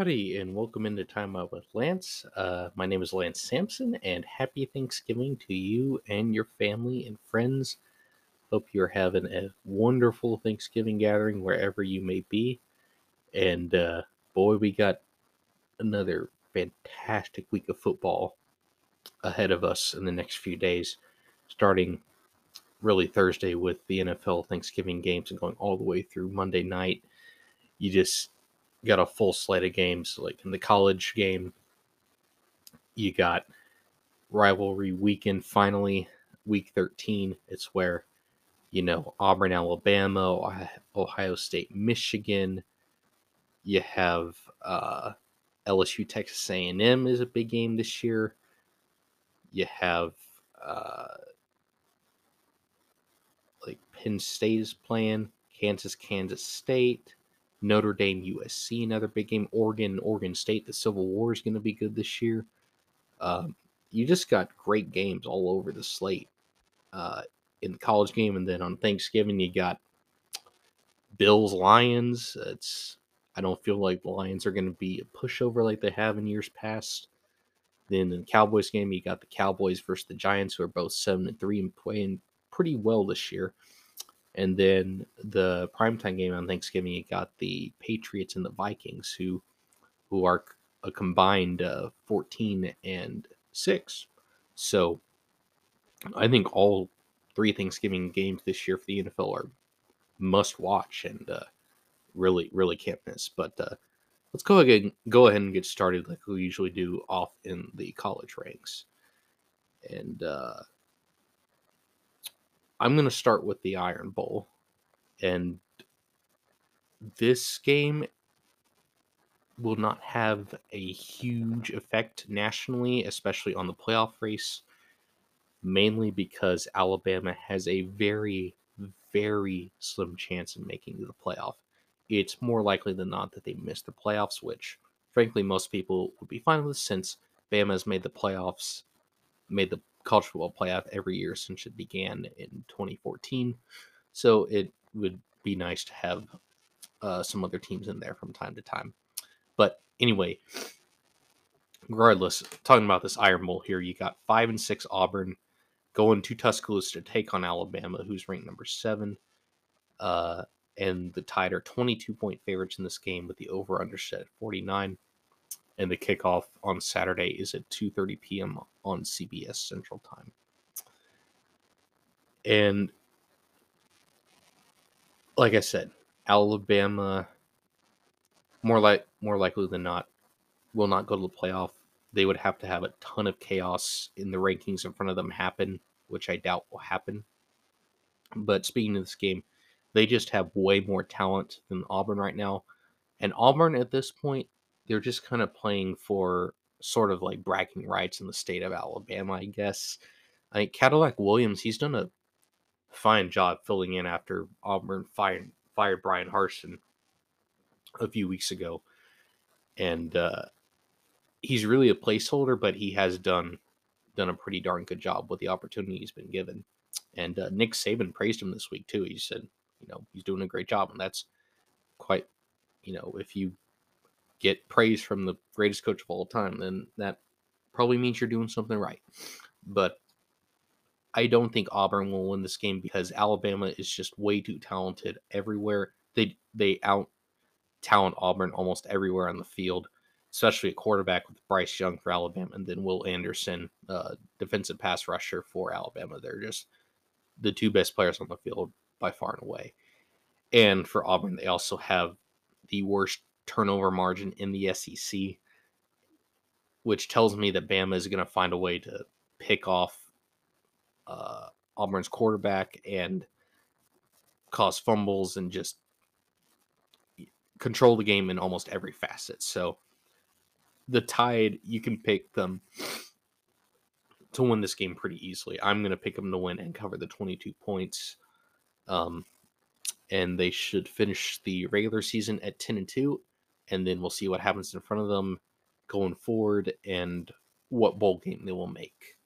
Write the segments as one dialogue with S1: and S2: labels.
S1: Howdy, and welcome into Time Out with Lance. Uh, my name is Lance Samson, and happy Thanksgiving to you and your family and friends. Hope you're having a wonderful Thanksgiving gathering wherever you may be. And uh, boy, we got another fantastic week of football ahead of us in the next few days, starting really Thursday with the NFL Thanksgiving games and going all the way through Monday night. You just got a full slate of games. Like in the college game, you got rivalry weekend finally, week 13. It's where, you know, Auburn, Alabama, Ohio State, Michigan. You have uh, LSU, Texas A&M is a big game this year. You have uh, like Penn State is playing, Kansas, Kansas State. Notre Dame, USC, another big game. Oregon, Oregon State. The Civil War is going to be good this year. Um, you just got great games all over the slate uh, in the college game, and then on Thanksgiving you got Bills Lions. It's I don't feel like the Lions are going to be a pushover like they have in years past. Then in the Cowboys game, you got the Cowboys versus the Giants, who are both seven and three and playing pretty well this year. And then the primetime game on Thanksgiving, you got the Patriots and the Vikings, who who are a combined uh, 14 and 6. So I think all three Thanksgiving games this year for the NFL are must watch and uh, really, really can't miss. But uh, let's go ahead, go ahead and get started like we usually do off in the college ranks. And uh, I'm going to start with the Iron Bowl. And this game will not have a huge effect nationally, especially on the playoff race, mainly because Alabama has a very, very slim chance of making the playoff. It's more likely than not that they miss the playoffs, which, frankly, most people would be fine with since Bama has made the playoffs, made the college football playoff every year since it began in 2014. So it would be nice to have uh, some other teams in there from time to time. But anyway, regardless, talking about this Iron Bowl here, you got five and six Auburn going to Tuscaloosa to take on Alabama, who's ranked number seven. Uh, and the Tide are 22 point favorites in this game with the over under set at 49 and the kickoff on Saturday is at 2:30 p.m. on CBS Central Time. And like I said, Alabama more like more likely than not will not go to the playoff. They would have to have a ton of chaos in the rankings in front of them happen, which I doubt will happen. But speaking of this game, they just have way more talent than Auburn right now. And Auburn at this point they're just kind of playing for sort of like bragging rights in the state of Alabama, I guess. I think Cadillac Williams, he's done a fine job filling in after Auburn fired, fired Bryan Harsin a few weeks ago. And uh, he's really a placeholder, but he has done done a pretty darn good job with the opportunity he's been given. And uh, Nick Saban praised him this week too. He said, you know, he's doing a great job, and that's quite, you know, if you get praise from the greatest coach of all time, then that probably means you're doing something right. But I don't think Auburn will win this game because Alabama is just way too talented everywhere. They they out talent Auburn almost everywhere on the field, especially at quarterback with Bryce Young for Alabama and then Will Anderson, uh, defensive pass rusher for Alabama. They're just the two best players on the field by far and away. And for Auburn, they also have the worst turnover margin in the SEC, which tells me that Bama is going to find a way to pick off uh, Auburn's quarterback and cause fumbles and just control the game in almost every facet. So the Tide, you can pick them to win this game pretty easily. I'm going to pick them to win and cover the 22 points. Um, and they should finish the regular season at 10 and 2 and then we'll see what happens in front of them going forward and what bowl game they will make.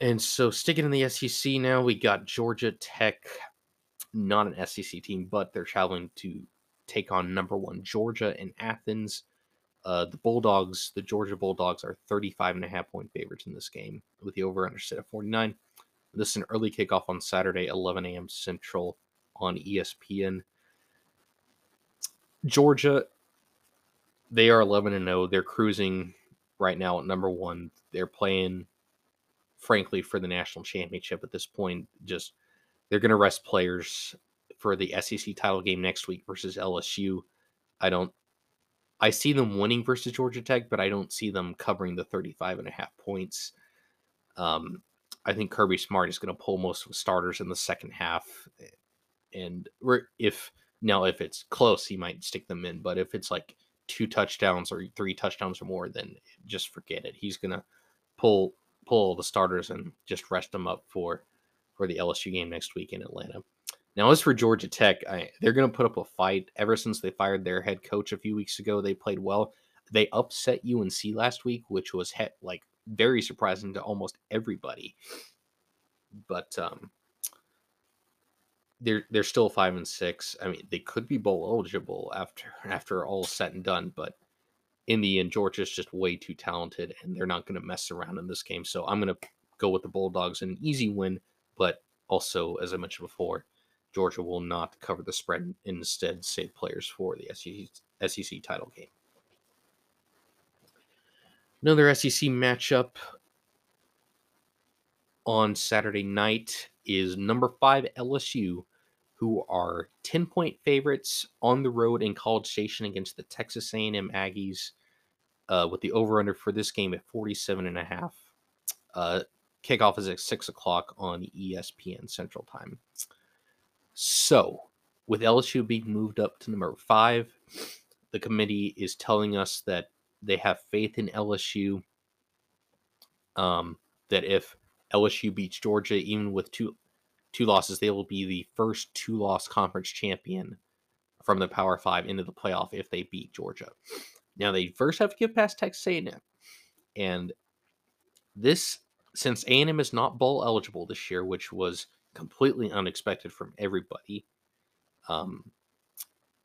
S1: And so, sticking in the SEC now, we got Georgia Tech, not an SEC team, but they're traveling to take on number one Georgia in Athens. Uh, the Bulldogs, the Georgia Bulldogs, are 35 and a half point favorites in this game with the over under set at 49. This is an early kickoff on Saturday, 11 a.m. Central on ESPN. Georgia, they are 11 and 0. They're cruising right now at number one. They're playing, frankly, for the national championship at this point. Just they're going to rest players for the SEC title game next week versus LSU. I don't I see them winning versus Georgia Tech, but I don't see them covering the 35 and a half points. Um, I think Kirby Smart is going to pull most of the starters in the second half. And if now, if it's close, he might stick them in. But if it's like two touchdowns or three touchdowns or more, then just forget it. He's to pull pull the starters and just rest them up for for the LSU game next week in Atlanta. Now, as for Georgia Tech, I, they're going to put up a fight. Ever since they fired their head coach a few weeks ago, they played well. They upset UNC last week, which was he- like very surprising to almost everybody. But um, they're they're still five and six. I mean, they could be bowl eligible after after all said and done, but in the end, Georgia's just way too talented, and they're not going to mess around in this game. So I'm going to go with the Bulldogs, an easy win, but also, as I mentioned before, Georgia will not cover the spread, instead save players for the SEC, SEC title game. Another SEC matchup on Saturday night is number five LSU, who are 10 point favorites on the road in College Station against the Texas A&M Aggies, uh, with the over under for this game at 47 and a half. Uh, kickoff is at 6 o'clock on ESPN Central Time. So, with LSU being moved up to number five, the committee is telling us that they have faith in LSU. Um, that if LSU beats Georgia, even with two two losses, they will be the first two loss conference champion from the Power Five into the playoff if they beat Georgia. Now they first have to get past Texas A&M, and this since A&M is not bowl eligible this year, which was completely unexpected from everybody. Um,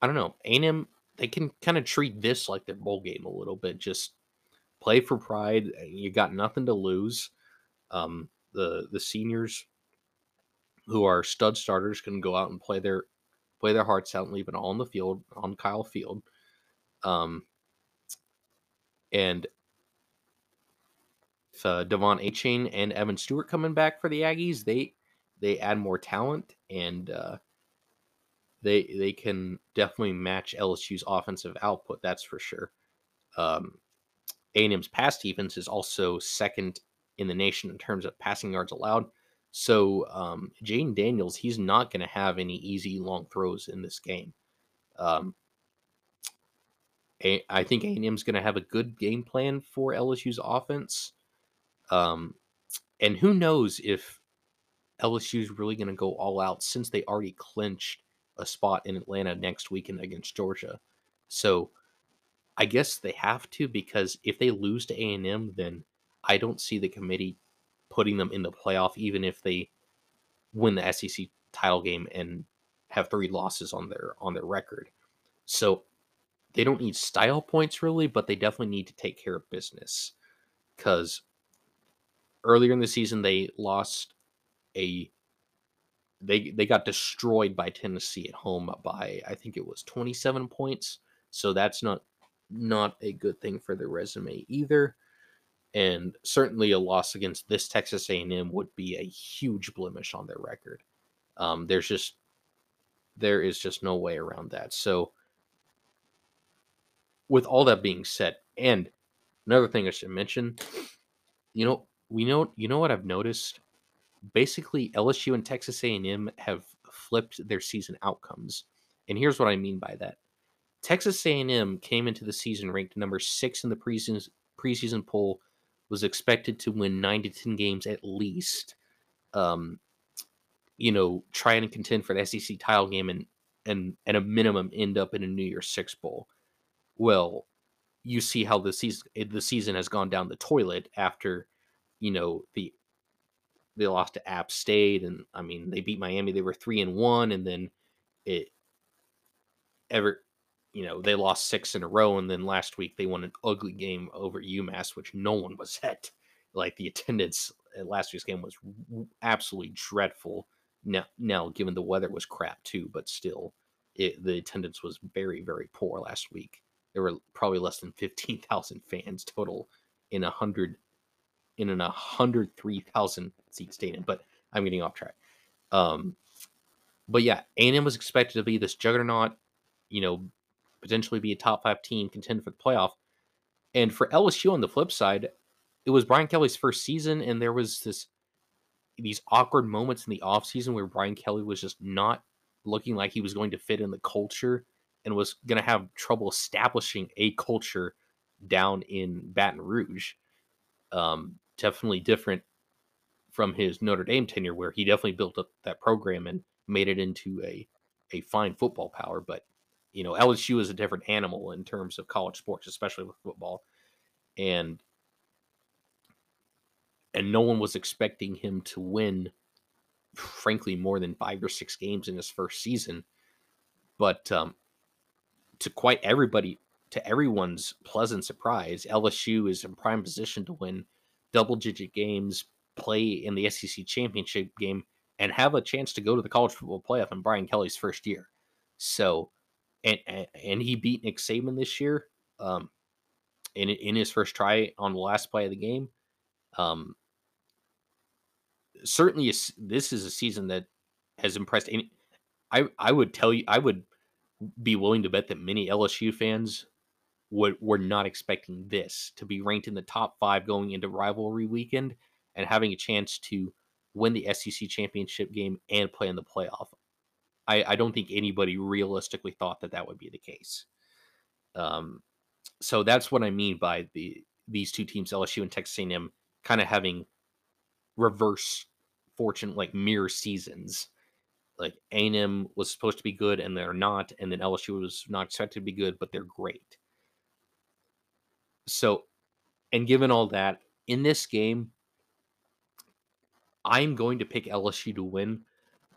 S1: I don't know. A&M they can kind of treat this like their bowl game a little bit. Just play for pride. You got nothing to lose. Um, the the seniors who are stud starters can go out and play their play their hearts out and leave it all on the field on Kyle Field. Um, and uh, De'Von Achane and Evan Stewart coming back for the Aggies, they they add more talent and uh, they they can definitely match LSU's offensive output. That's for sure. Um, A&M's pass defense is also second in the nation in terms of passing yards allowed. So um, Jayden Daniels, he's not going to have any easy long throws in this game. Um, I think A&M's going to have a good game plan for LSU's offense. Um, and who knows if LSU's really going to go all out since they already clinched a spot in Atlanta next weekend against Georgia. So I guess they have to because if they lose to A&M, then I don't see the committee putting them in the playoff, even if they win the SEC title game and have three losses on their on their record. So they don't need style points really, but they definitely need to take care of business because earlier in the season they lost a they they got destroyed by Tennessee at home by I think it was 27 points. So that's not not a good thing for their resume either. And certainly a loss against this Texas A&M would be a huge blemish on their record. Um, there's just there is just no way around that. So with all that being said, and another thing I should mention, you know, we know you know what I've noticed basically LSU and Texas A&M have flipped their season outcomes. And here's what I mean by that. Texas A&M came into the season ranked number 6 in the preseason preseason poll was expected to win 9 to 10 games at least. Um you know, trying to contend for the SEC title game and and at a minimum end up in a New Year's Six bowl. Well, you see how the season the season has gone down the toilet after you know the they lost to App State, and I mean they beat Miami. They were three and one, and then it ever you know, they lost six in a row, and then last week they won an ugly game over UMass, which no one was at. Like the attendance at last week's game was absolutely dreadful. Now, now given the weather was crap too, but still, it, the attendance was very, very poor last week. There were probably less than fifteen thousand fans total in a hundred in an hundred three thousand seat stadium. But I'm getting off track. Um, but yeah, A&M was expected to be this juggernaut, you know, potentially be a top five team, contend for the playoff. And for LSU on the flip side, it was Brian Kelly's first season, and there was this these awkward moments in the offseason where Brian Kelly was just not looking like he was going to fit in the culture and was going to have trouble establishing a culture down in Baton Rouge. Um, definitely different from his Notre Dame tenure, where he definitely built up that program and made it into a a fine football power. But you know, LSU is a different animal in terms of college sports, especially with football, and and no one was expecting him to win, frankly, more than five or six games in his first season. But um, to quite everybody, to everyone's pleasant surprise, LSU is in prime position to win double digit games, play in the SEC championship game, and have a chance to go to the college football playoff in Brian Kelly's first year. So, and and he beat Nick Saban this year, um, in in his first try on the last play of the game. Um, certainly, this is a season that has impressed. Any, I I would tell you, I would be willing to bet that many LSU fans would were not expecting this to be ranked in the top five going into rivalry weekend and having a chance to win the SEC championship game and play in the playoff. I, I don't think anybody realistically thought that that would be the case. Um, so that's what I mean by the these two teams, LSU and Texas A&M, kind of having reverse fortune, like mirror seasons. Like A&M was supposed to be good and they're not, and then LSU was not expected to be good, but they're great. So, and given all that, in this game, I'm going to pick LSU to win,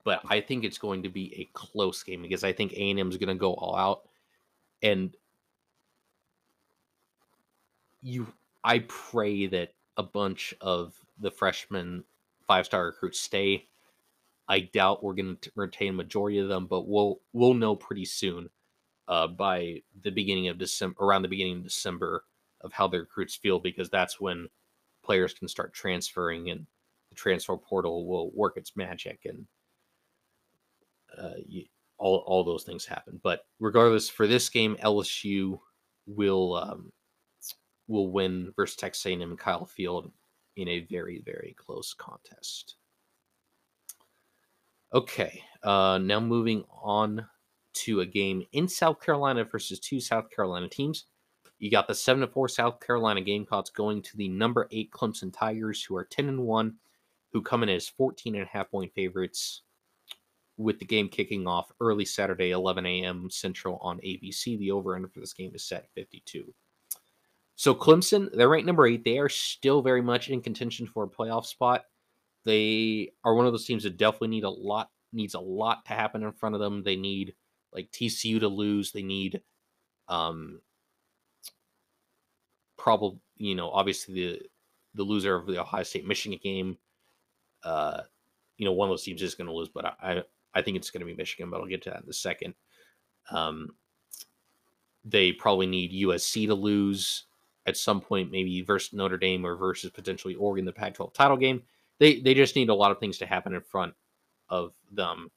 S1: but I think it's going to be a close game because I think A&M is going to go all out, and you. I pray that a bunch of the freshman five star recruits stay. I doubt we're going to retain majority of them, but we'll we'll know pretty soon, uh, by the beginning of December, around the beginning of December, of how the recruits feel because that's when players can start transferring and the transfer portal will work its magic and uh, you, all all those things happen. But regardless, for this game, LSU will um, will win versus Texas A&M and Kyle Field in a very very close contest. Okay, uh, now moving on to a game in South Carolina versus two South Carolina teams. You got the seven to four South Carolina Gamecocks going to the number eight Clemson Tigers, who are ten and one, who come in as 14 and a half point favorites. With the game kicking off early Saturday, 11 a.m. Central on ABC, the over under for this game is set at 52. So Clemson, they're ranked number eight. They are still very much in contention for a playoff spot. They are one of those teams that definitely need a lot needs a lot to happen in front of them. They need like TCU to lose. They need um probably you know obviously the the loser of the Ohio State Michigan game. Uh, you know, one of those teams is going to lose, but I I think it's going to be Michigan. But I'll get to that in a second. Um, they probably need USC to lose at some point, maybe versus Notre Dame or versus potentially Oregon, the Pac-12 title game. They they just need a lot of things to happen in front of them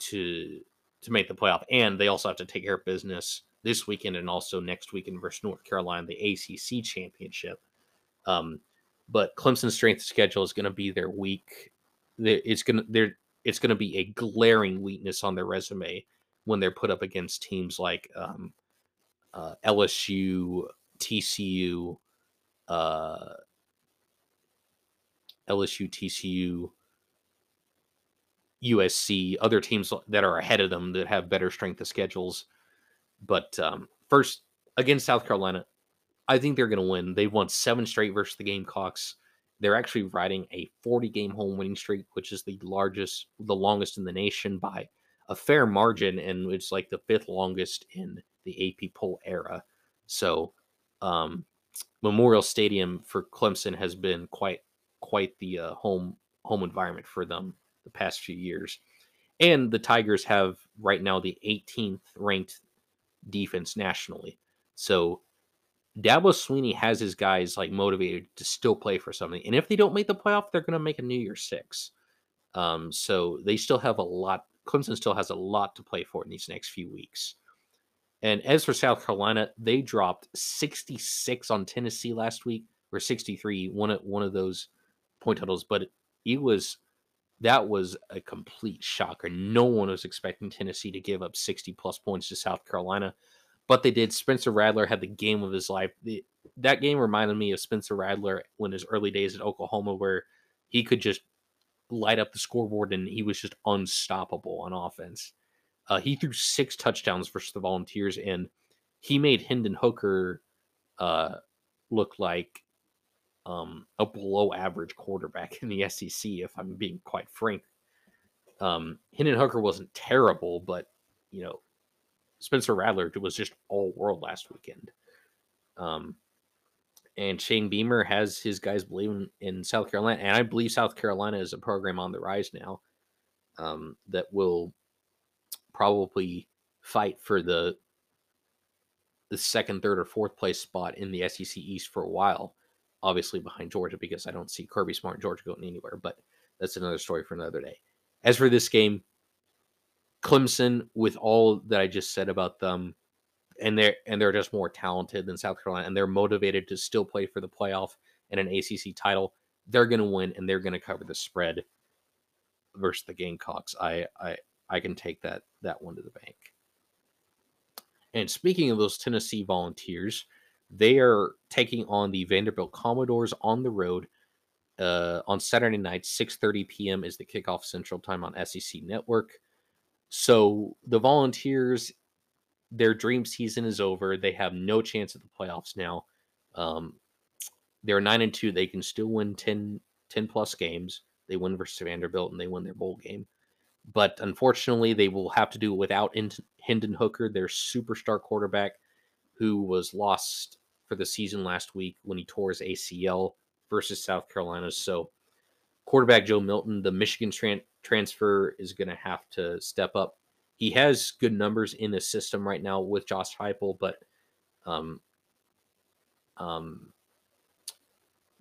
S1: to to make the playoff, and they also have to take care of business this weekend and also next weekend versus North Carolina, the ACC championship. Um, but Clemson's strength schedule is going to be their weak. It's going to It's going to be a glaring weakness on their resume when they're put up against teams like um, uh, LSU, TCU, uh, LSU, TCU, USC, other teams that are ahead of them that have better strength of schedules. But um, first, against South Carolina, I think they're going to win. They've won seven straight versus the Gamecocks. They're actually riding a 40 game home winning streak, which is the largest, the longest in the nation by a fair margin, and it's like the fifth longest in the AP poll era. So, um, Memorial Stadium for Clemson has been quite quite the uh, home home environment for them the past few years. And the Tigers have right now the 18th ranked defense nationally. So Dabo Swinney has his guys like motivated to still play for something. And if they don't make the playoff, they're going to make a New Year Six. Um, so they still have a lot. Clemson still has a lot to play for in these next few weeks. And as for South Carolina, they dropped 66 on Tennessee last week, or 63, one of one of those point totals. But it was that was a complete shocker. No one was expecting Tennessee to give up 60 plus points to South Carolina, but they did. Spencer Rattler had the game of his life. The, that game reminded me of Spencer Rattler when his early days at Oklahoma, where he could just light up the scoreboard and he was just unstoppable on offense. Uh, he threw six touchdowns versus the Volunteers, and he made Hendon Hooker uh, look like um, a below average quarterback in the SEC, if I'm being quite frank. Um, Hendon Hooker wasn't terrible, but you know, Spencer Rattler was just all world last weekend. Um, and Shane Beamer has his guys believing in South Carolina, and I believe South Carolina is a program on the rise now um, that will probably fight for the the second, third, or fourth place spot in the SEC East for a while obviously behind Georgia because I don't see Kirby Smart and Georgia going anywhere, but that's another story for another day. As for this game, Clemson, with all that I just said about them, and they're and they're just more talented than South Carolina, and they're motivated to still play for the playoff and an ACC title. They're going to win, and they're going to cover the spread versus the Gamecocks. I I I can take that that one to the bank. And speaking of those Tennessee Volunteers, they are taking on the Vanderbilt Commodores on the road uh, on Saturday night, 6:30 p.m. is the kickoff Central Time on SEC Network. So the Volunteers, their dream season is over. They have no chance at the playoffs now. Um, they're nine and two. They can still win 10, 10 plus games. They win versus Vanderbilt and they win their bowl game. But unfortunately, they will have to do it without Hendon Hooker, their superstar quarterback, who was lost for the season last week when he tore his ACL versus South Carolina. So, quarterback Joe Milton, the Michigan tran- transfer, is going to have to step up. He has good numbers in the system right now with Josh Heupel, but um, um,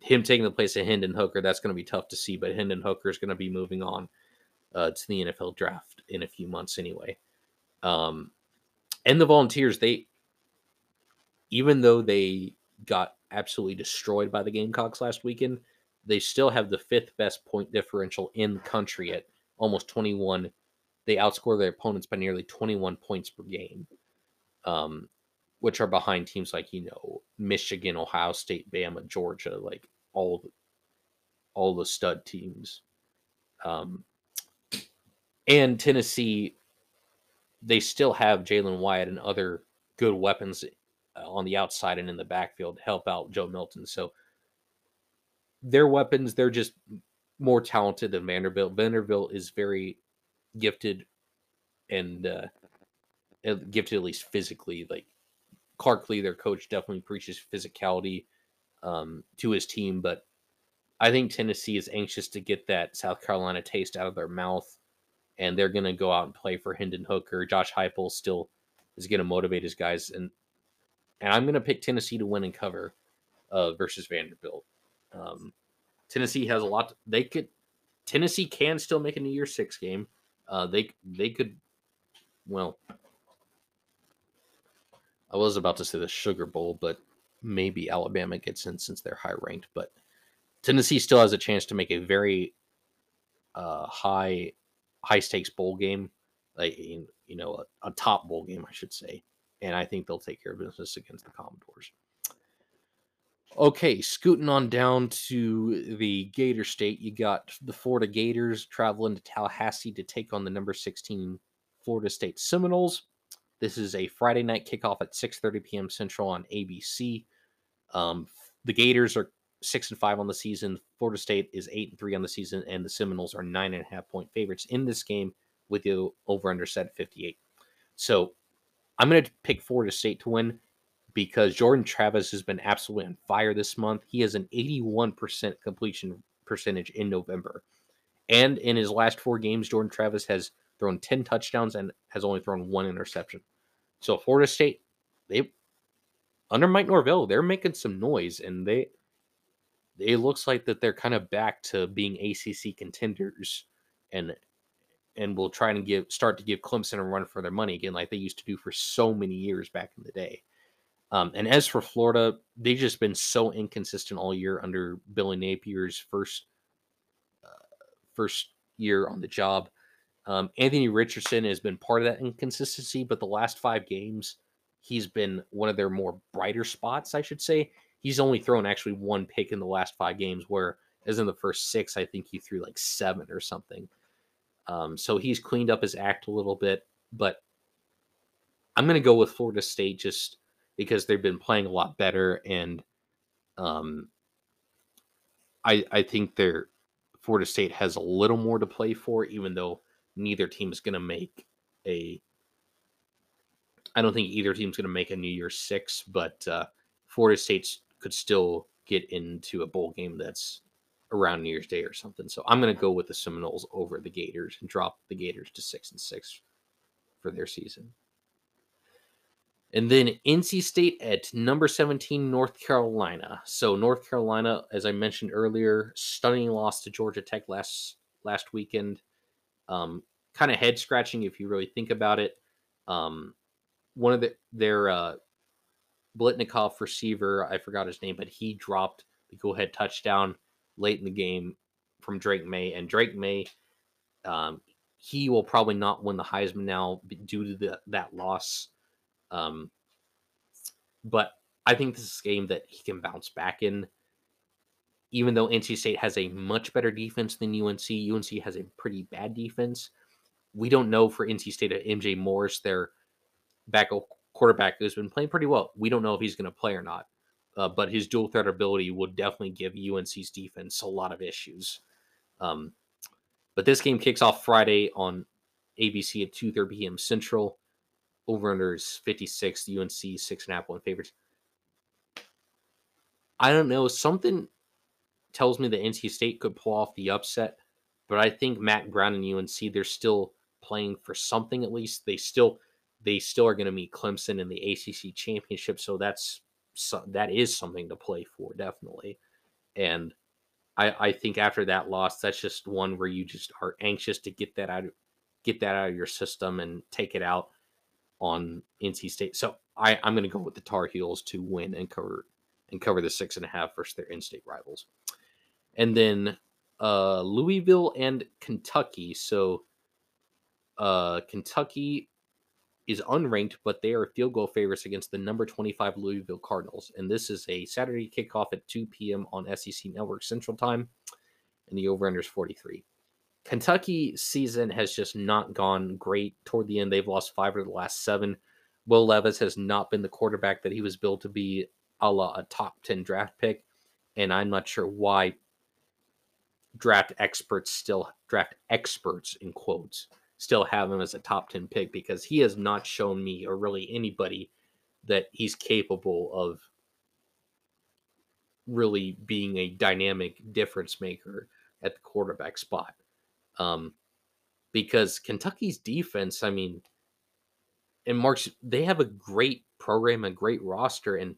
S1: him taking the place of Hendon Hooker, that's going to be tough to see. But Hendon Hooker is going to be moving on uh, to the NFL draft in a few months anyway. Um, and the Volunteers, they even though they got absolutely destroyed by the Gamecocks last weekend, they still have the fifth best point differential in the country at almost 21. They outscore their opponents by nearly 21 points per game, um, which are behind teams like you know Michigan, Ohio State, Bama, Georgia, like all the, all the stud teams. Um, and Tennessee, they still have Jalin Hyatt and other good weapons uh, on the outside and in the backfield to help out Joe Milton. So their weapons, they're just more talented than Vanderbilt. Vanderbilt is very gifted and uh, gifted at least physically. Like Clark Lea, their coach, definitely preaches physicality um, to his team, but I think Tennessee is anxious to get that South Carolina taste out of their mouth, and they're going to go out and play for Hendon Hooker. Josh Heupel still is going to motivate his guys, and and I'm going to pick Tennessee to win and cover uh, versus Vanderbilt. Um, Tennessee has a lot. They could. Tennessee can still make a New Year Six game. Uh, they they could. Well, I was about to say the Sugar Bowl, but maybe Alabama gets in since they're high ranked. But Tennessee still has a chance to make a very uh, high high stakes bowl game, like you know a, a top bowl game, I should say and I think they'll take care of business against the Commodores. Okay, scooting on down to the Gator State, you got the Florida Gators traveling to Tallahassee to take on the number 16 Florida State Seminoles. This is a Friday night kickoff at 6:30 p.m. Central on ABC. Um, the Gators are six and five on the season. Florida State is eight and three on the season, and the Seminoles are nine and a half point favorites in this game with the over under set at 58. So I'm going to pick Florida State to win because Jordan Travis has been absolutely on fire this month. He has an 81% completion percentage in November. And in his last four games, Jordan Travis has thrown 10 touchdowns and has only thrown one interception. So Florida State, they under Mike Norvell, they're making some noise and they it looks like that they're kind of back to being ACC contenders and and will try and give start to give Clemson a run for their money again like they used to do for so many years back in the day. Um, and as for Florida, they've just been so inconsistent all year under Billy Napier's first uh, first year on the job. Um, Anthony Richardson has been part of that inconsistency, but the last five games, he's been one of their more brighter spots, I should say. He's only thrown actually one pick in the last five games, where as in the first six, I think he threw like seven or something. Um, so he's cleaned up his act a little bit, but I'm going to go with Florida State just because they've been playing a lot better, and um, I I think they're Florida State has a little more to play for, even though neither team is going to make a. I don't think either team's going to make a New Year's Six, but uh, Florida State could still get into a bowl game that's around New Year's Day or something. So I'm going to go with the Seminoles over the Gators and drop the Gators to six and six for their season. And then NC State at number 17, North Carolina. So North Carolina, as I mentioned earlier, stunning loss to Georgia Tech last last weekend. Um, kind of head scratching if you really think about it. Um, one of the, their uh, Biletnikoff receiver, I forgot his name, but he dropped the go ahead touchdown late in the game from Drake Maye. and Drake Maye, um, he will probably not win the Heisman now due to the, that loss. Um, but I think this is a game that he can bounce back in. Even though NC State has a much better defense than UNC, UNC has a pretty bad defense. We don't know for NC State at MJ Morris, their backup quarterback, who's been playing pretty well. We don't know if he's going to play or not. Uh, but his dual threat ability would definitely give UNC's defense a lot of issues. Um, but this game kicks off Friday on ABC at 2:30 p.m. Central. Over under is 56. UNC six and a half one favorites. I don't know. Something tells me that NC State could pull off the upset, but I think Mack Brown and UNC they're still playing for something at least. They still they still are going to meet Clemson in the ACC championship, so that's so, that is something to play for definitely. And I I think after that loss, that's just one where you just are anxious to get that out get that out of your system and take it out on NC State. So I, I'm going to go with the Tar Heels to win and cover and cover the six and a half versus their in-state rivals. And then uh, Louisville and Kentucky. So uh, Kentucky is unranked, but they are field goal favorites against the number 25 Louisville Cardinals. And this is a Saturday kickoff at 2 p.m. on SEC Network Central Time. And the over under is 43. Kentucky season has just not gone great toward the end. They've lost five of the last seven. Will Levis has not been the quarterback that he was built to be, a la a top 10 draft pick. And I'm not sure why draft experts still, draft experts in quotes, still have him as a top 10 pick because he has not shown me or really anybody that he's capable of really being a dynamic difference maker at the quarterback spot. Um, because Kentucky's defense, I mean, and Marks, they have a great program, a great roster, and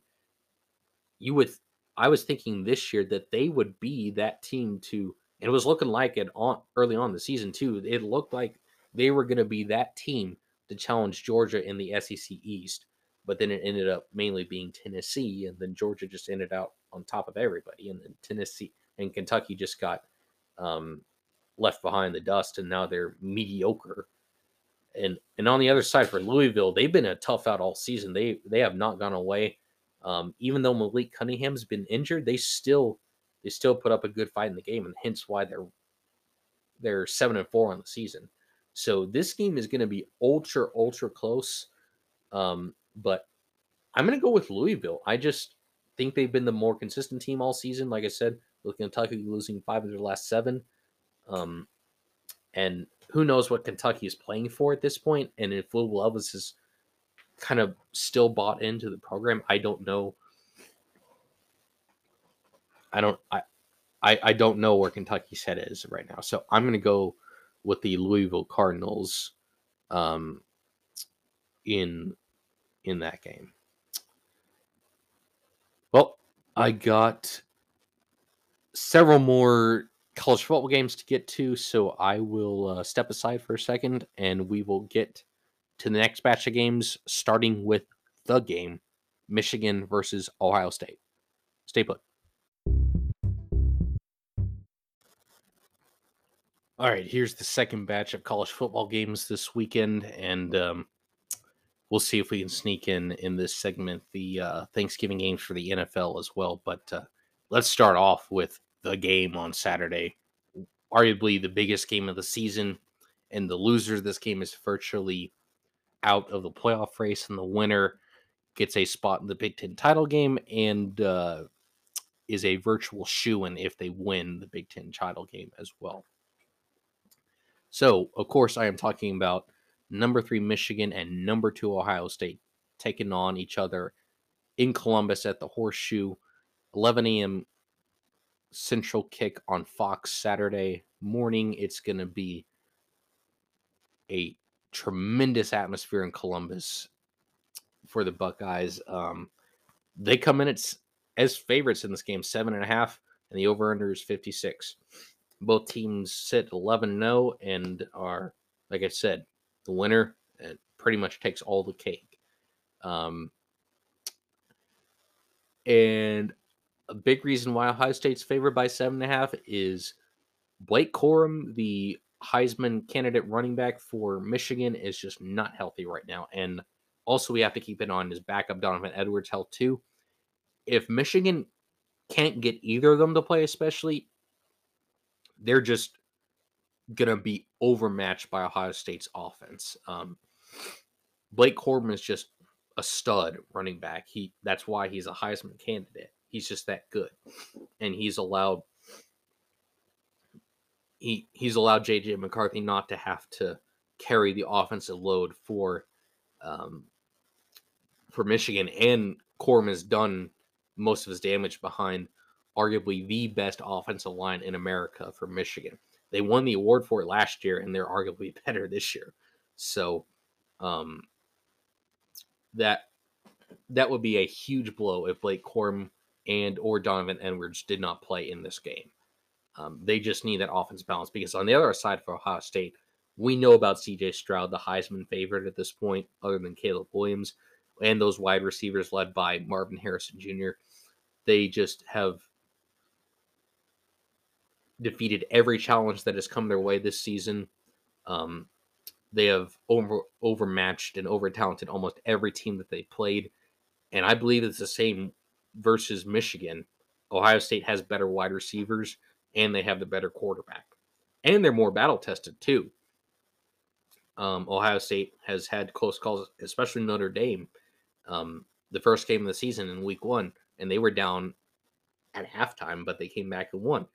S1: you would, I was thinking this year that they would be that team to, and it was looking like it on early on the season too. It looked like they were going to be that team to challenge Georgia in the SEC East, but then it ended up mainly being Tennessee, and then Georgia just ended out on top of everybody, and then Tennessee and Kentucky just got um, left behind the dust and now they're mediocre. And and on the other side for Louisville, they've been a tough out all season. They they have not gone away. Um, even though Malik Cunningham's been injured, they still they still put up a good fight in the game, and hence why they're they're seven and four on the season. So this game is going to be ultra ultra close. Um, but I'm going to go with Louisville. I just think they've been the more consistent team all season. Like I said, with Kentucky losing five of their last seven. Um, And who knows what Kentucky is playing for at this point, and if Will Levis is kind of still bought into the program, I don't know. I don't I I, I don't know where Kentucky's head is right now. So I'm gonna go with the Louisville Cardinals um in in that game. Well, I got several more college football games to get to, so I will uh, step aside for a second and we will get to the next batch of games, starting with the game Michigan versus Ohio State. Stay put. All right, here's the second batch of college football games this weekend, and um, we'll see if we can sneak in in this segment the uh, Thanksgiving games for the NFL as well. But uh, let's start off with the game on Saturday, arguably the biggest game of the season, and the loser of this game is virtually out of the playoff race, and the winner gets a spot in the Big Ten title game and uh, is a virtual shoe in if they win the Big Ten title game as well. So, of course, I am talking about number three Michigan and number two Ohio State taking on each other in Columbus at the Horseshoe, 11 a.m. Central kick on Fox Saturday morning. It's going to be a tremendous atmosphere in Columbus for the Buckeyes. Um, they come in as, as favorites in this game, seven and a half, and the over under is 56. Both teams sit 11 0 and are, like I said, the winner uh, pretty much takes all the cake. Um, and a big reason why Ohio State's favored by seven and a half is Blake Corum, the Heisman candidate running back for Michigan is just not healthy right now. And also, we have to keep it on his backup, Donovan Edwards, health too. If Michigan can't get either of them to play, especially, they're just going to be overmatched by Ohio State's offense. Um, Blake Corum is just a stud running back. He that's why he's a Heisman candidate. He's just that good, and he's allowed he he's allowed JJ McCarthy not to have to carry the offensive load for um, for Michigan, and Corum has done most of his damage behind arguably the best offensive line in America for Michigan. They won the award for it last year, and they're arguably better this year. So, um, that that would be a huge blow if Blake Corum and or Donovan Edwards did not play in this game. Um, they just need that offense balance because on the other side for Ohio State, we know about CJ Stroud, the Heisman favorite at this point, other than Caleb Williams, and those wide receivers led by Marvin Harrison Jr. They just have defeated every challenge that has come their way this season. Um, they have over overmatched and over talented almost every team that they played, and I believe it's the same versus Michigan. Ohio State has better wide receivers and they have the better quarterback. And they're more battle tested too. Um, Ohio State has had close calls, especially Notre Dame, um, the first game of the season in week one, and they were down at halftime, but they came back and won.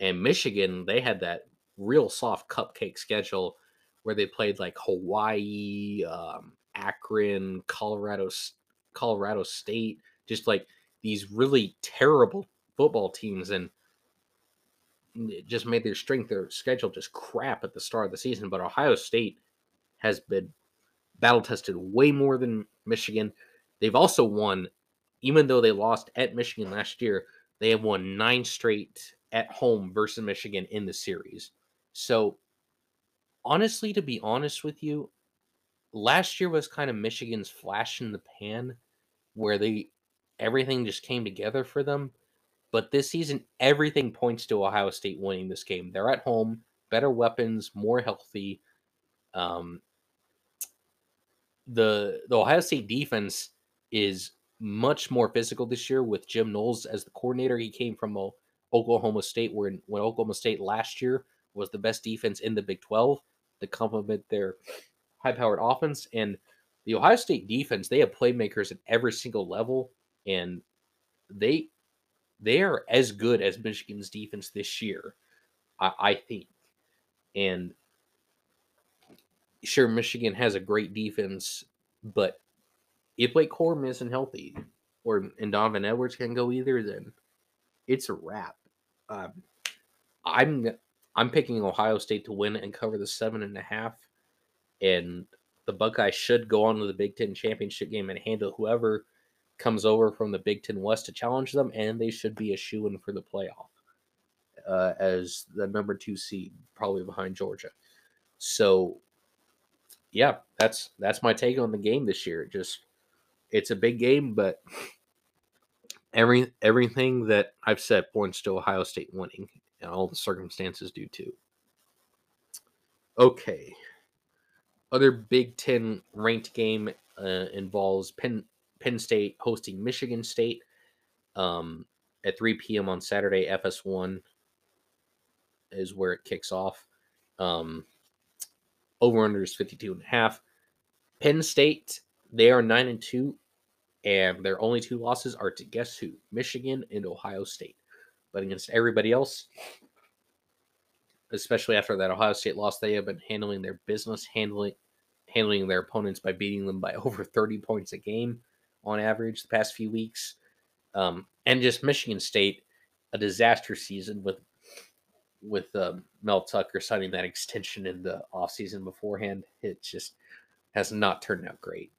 S1: And Michigan, they had that real soft cupcake schedule where they played like Hawaii, um, Akron, Colorado, Colorado State, just like these really terrible football teams. And it just made their strength, their schedule just crap at the start of the season. But Ohio State has been battle tested way more than Michigan. They've also won, even though they lost at Michigan last year, they have won nine straight at home versus Michigan in the series. So, honestly, to be honest with you, last year was kind of Michigan's flash in the pan where they everything just came together for them. But this season, everything points to Ohio State winning this game. They're at home, better weapons, more healthy. Um, the the Ohio State defense is much more physical this year with Jim Knowles as the coordinator. He came from Oklahoma State, where when Oklahoma State last year was the best defense in the Big 12 to complement their high-powered offense. And the Ohio State defense, they have playmakers at every single level, and they they are as good as Michigan's defense this year, I, I think. And sure Michigan has a great defense, but if Blake Corum isn't healthy, or and Donovan Edwards can go either, then it's a wrap. Um, I'm I'm picking Ohio State to win and cover the seven and a half, and the Buckeyes should go on to the Big Ten championship game and handle whoever comes over from the Big Ten West to challenge them, and they should be a shoe in for the playoff uh, as the number two seed, probably behind Georgia. So, yeah, that's that's my take on the game this year. It Just it's a big game, but every everything that I've said points to Ohio State winning, and all the circumstances do too. Okay. Other Big Ten ranked game uh, involves Penn Penn State hosting Michigan State um, at 3 p.m. on Saturday. FS1 is where it kicks off. Um, over under is 52 and a half. Penn State, they are 9 and 2, and their only two losses are to guess who? Michigan and Ohio State. But against everybody else, especially after that Ohio State loss, they have been handling their business, handling handling their opponents by beating them by over 30 points a game on average the past few weeks. Um, and just Michigan State, a disaster season with with um, Mel Tucker signing that extension in the offseason beforehand. It just has not turned out great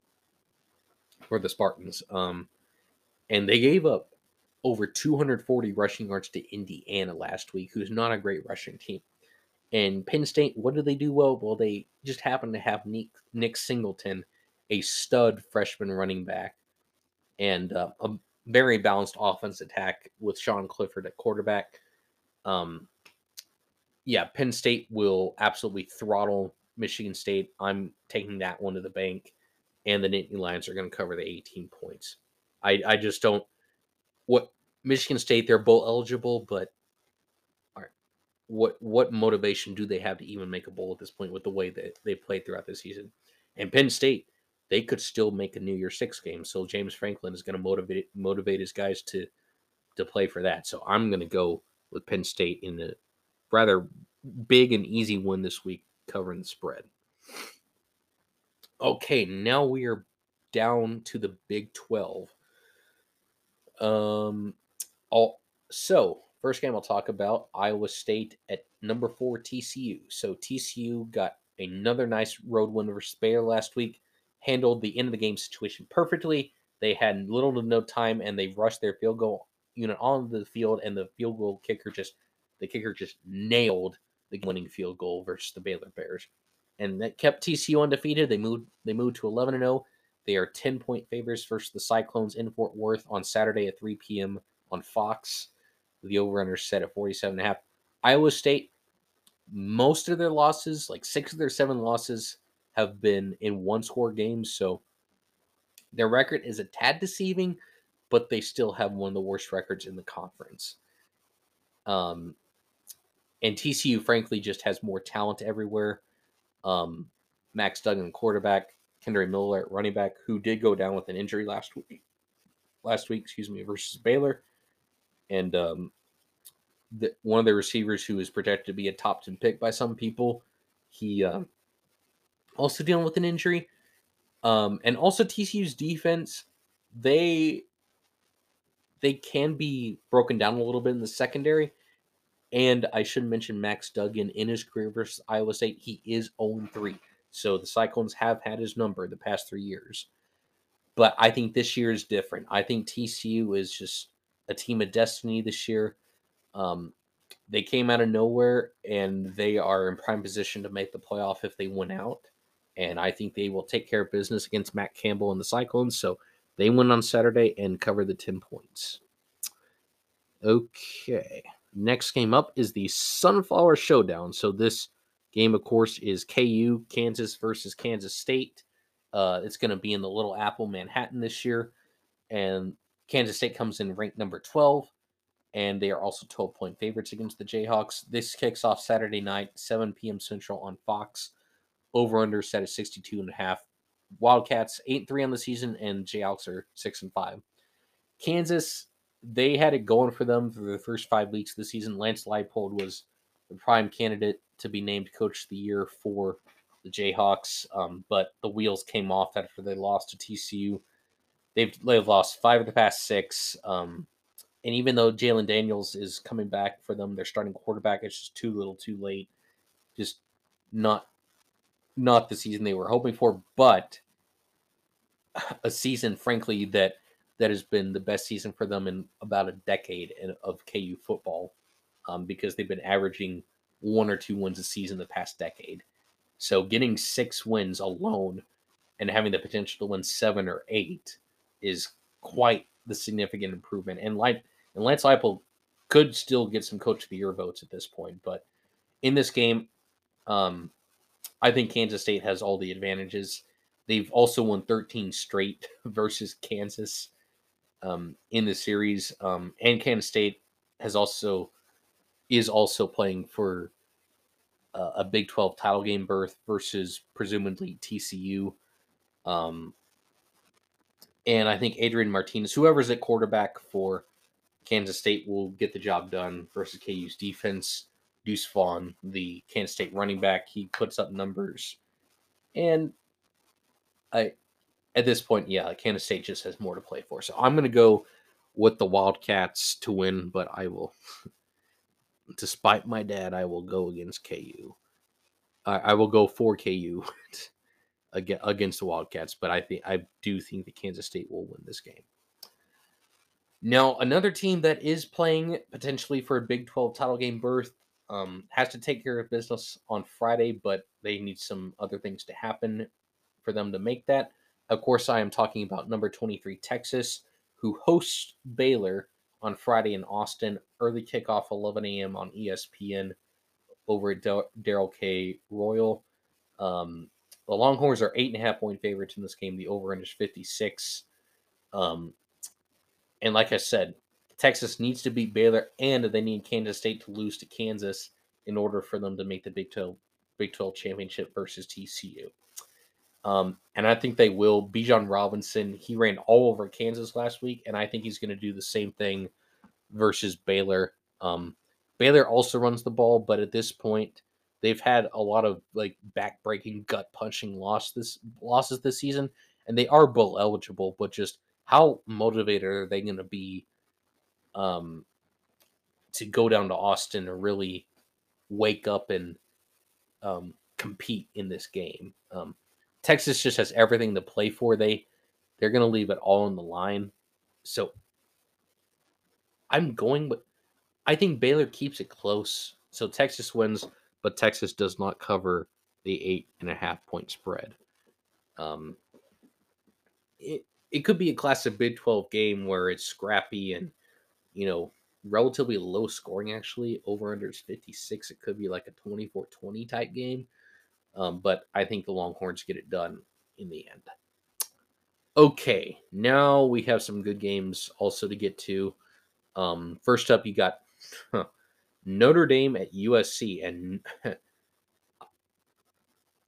S1: for the Spartans. Um, and they gave up over 240 rushing yards to Indiana last week, who's not a great rushing team. And Penn State, what did they do well? Well, they just happened to have Nick, Nick Singleton, a stud freshman running back, and uh, a very balanced offense attack with Sean Clifford at quarterback. Um, yeah, Penn State will absolutely throttle Michigan State. I'm taking that one to the bank, and the Nittany Lions are going to cover the 18 points. I, I just don't. What Michigan State, they're bowl eligible, but all right. what what motivation do they have to even make a bowl at this point with the way that they played throughout the season? And Penn State, they could still make a New Year Six game. So James Franklin is going to motivate motivate his guys to to play for that. So I'm going to go with Penn State in a rather big and easy win this week, covering the spread. Okay, now we are down to the Big Twelve. Um, all so first game I'll talk about Iowa State at number four TCU. So TCU got another nice road win versus Baylor last week handled the end of the game situation perfectly. They had little to no time and they rushed their field goal unit onto the field, and the field goal kicker just the kicker just nailed the winning field goal versus the Baylor Bears. And that kept TCU undefeated. They moved they moved to 11 and 0. They are 10 point favorites versus the Cyclones in Fort Worth on Saturday at 3 p.m. on Fox. The over set at 47 and a half. Iowa State, most of their losses, like six of their seven losses, have been in one score games. So their record is a tad deceiving, but they still have one of the worst records in the conference. Um, and TCU, frankly, just has more talent everywhere. Um, Max Duggan, quarterback, Kendre Miller, running back, who did go down with an injury last week. Last week, excuse me, versus Baylor, and um, the, one of the receivers who is projected to be a top ten pick by some people, he uh, also dealing with an injury. Um, and also TCU's defense, they they can be broken down a little bit in the secondary. And I should mention Max Duggan in his career versus Iowa State, he is 0 3. So the Cyclones have had his number the past three years. But I think this year is different. I think TCU is just a team of destiny this year. Um, they came out of nowhere and they are in prime position to make the playoff if they win out and I think they will take care of business against Matt Campbell and the Cyclones. So they win on Saturday and cover the 10 points. Okay. Next game up is the Sunflower Showdown. So this game, of course, is KU, Kansas versus Kansas State. Uh, it's going to be in the Little Apple, Manhattan this year. And Kansas State comes in ranked number 12. And they are also 12 point favorites against the Jayhawks. This kicks off Saturday night, 7 p.m. Central on Fox. Over under set at 62 and a half. Wildcats 8 3 on the season, and Jayhawks are 6 and 5. Kansas, they had it going for them for the first five weeks of the season. Lance Leipold was the prime candidate to be named coach of the year for the Jayhawks, um, but the wheels came off after they lost to TCU. They've they've lost five of the past six. Um, and even though Jalon Daniels is coming back for them, their starting quarterback is just too little, too late. Just not not the season they were hoping for, but a season, frankly, that that has been the best season for them in about a decade of KU football, um, because they've been averaging one or two wins a season the past decade. So getting six wins alone and having the potential to win seven or eight is quite the significant improvement. And like and Lance Leipold could still get some coach of the year votes at this point, but in this game, um, I think Kansas State has all the advantages. They've also won 13 straight versus Kansas um, in the series, um, and Kansas State has also is also playing for uh, a Big 12 title game berth versus presumably TCU. Um, and I think Adrian Martinez, whoever's at quarterback for Kansas State, will get the job done versus KU's defense. Deuce Vaughn, the Kansas State running back, he puts up numbers. And I at this point, yeah, Kansas State just has more to play for. So I'm gonna go with the Wildcats to win, but I will despite my dad, I will go against KU. I, I will go for KU against the Wildcats, but I think I do think that Kansas State will win this game. Now, another team that is playing potentially for a Big 12 title game berth um, has to take care of business on Friday, but they need some other things to happen for them to make that. Of course, I am talking about number 23 Texas, who hosts Baylor on Friday in Austin. Early kickoff, 11 a.m. on ESPN over at Darrell K. Royal. Um, the Longhorns are eight and a half point favorites in this game. The over under is 56. Um, and like I said, Texas needs to beat Baylor, and they need Kansas State to lose to Kansas in order for them to make the Big 12, Big 12 championship versus TCU. Um, and I think they will. Bijan Robinson, he ran all over Kansas last week, and I think he's going to do the same thing versus Baylor. Um, Baylor also runs the ball, but at this point, they've had a lot of like back-breaking, gut-punching loss this losses this season, and they are bowl eligible. But just how motivated are they going to be um, to go down to Austin and really wake up and um, compete in this game? Um, Texas just has everything to play for. They they're going to leave it all on the line. So I'm going with I think Baylor keeps it close. So Texas wins, but Texas does not cover the eight and a half point spread. Um, it it could be a classic Big 12 game where it's scrappy and you know relatively low scoring actually over under is 56 it could be like a 24-20 type game um, but I think the Longhorns get it done in the end. Okay, now we have some good games also to get to. Um, first up, you got huh, Notre Dame at USC, and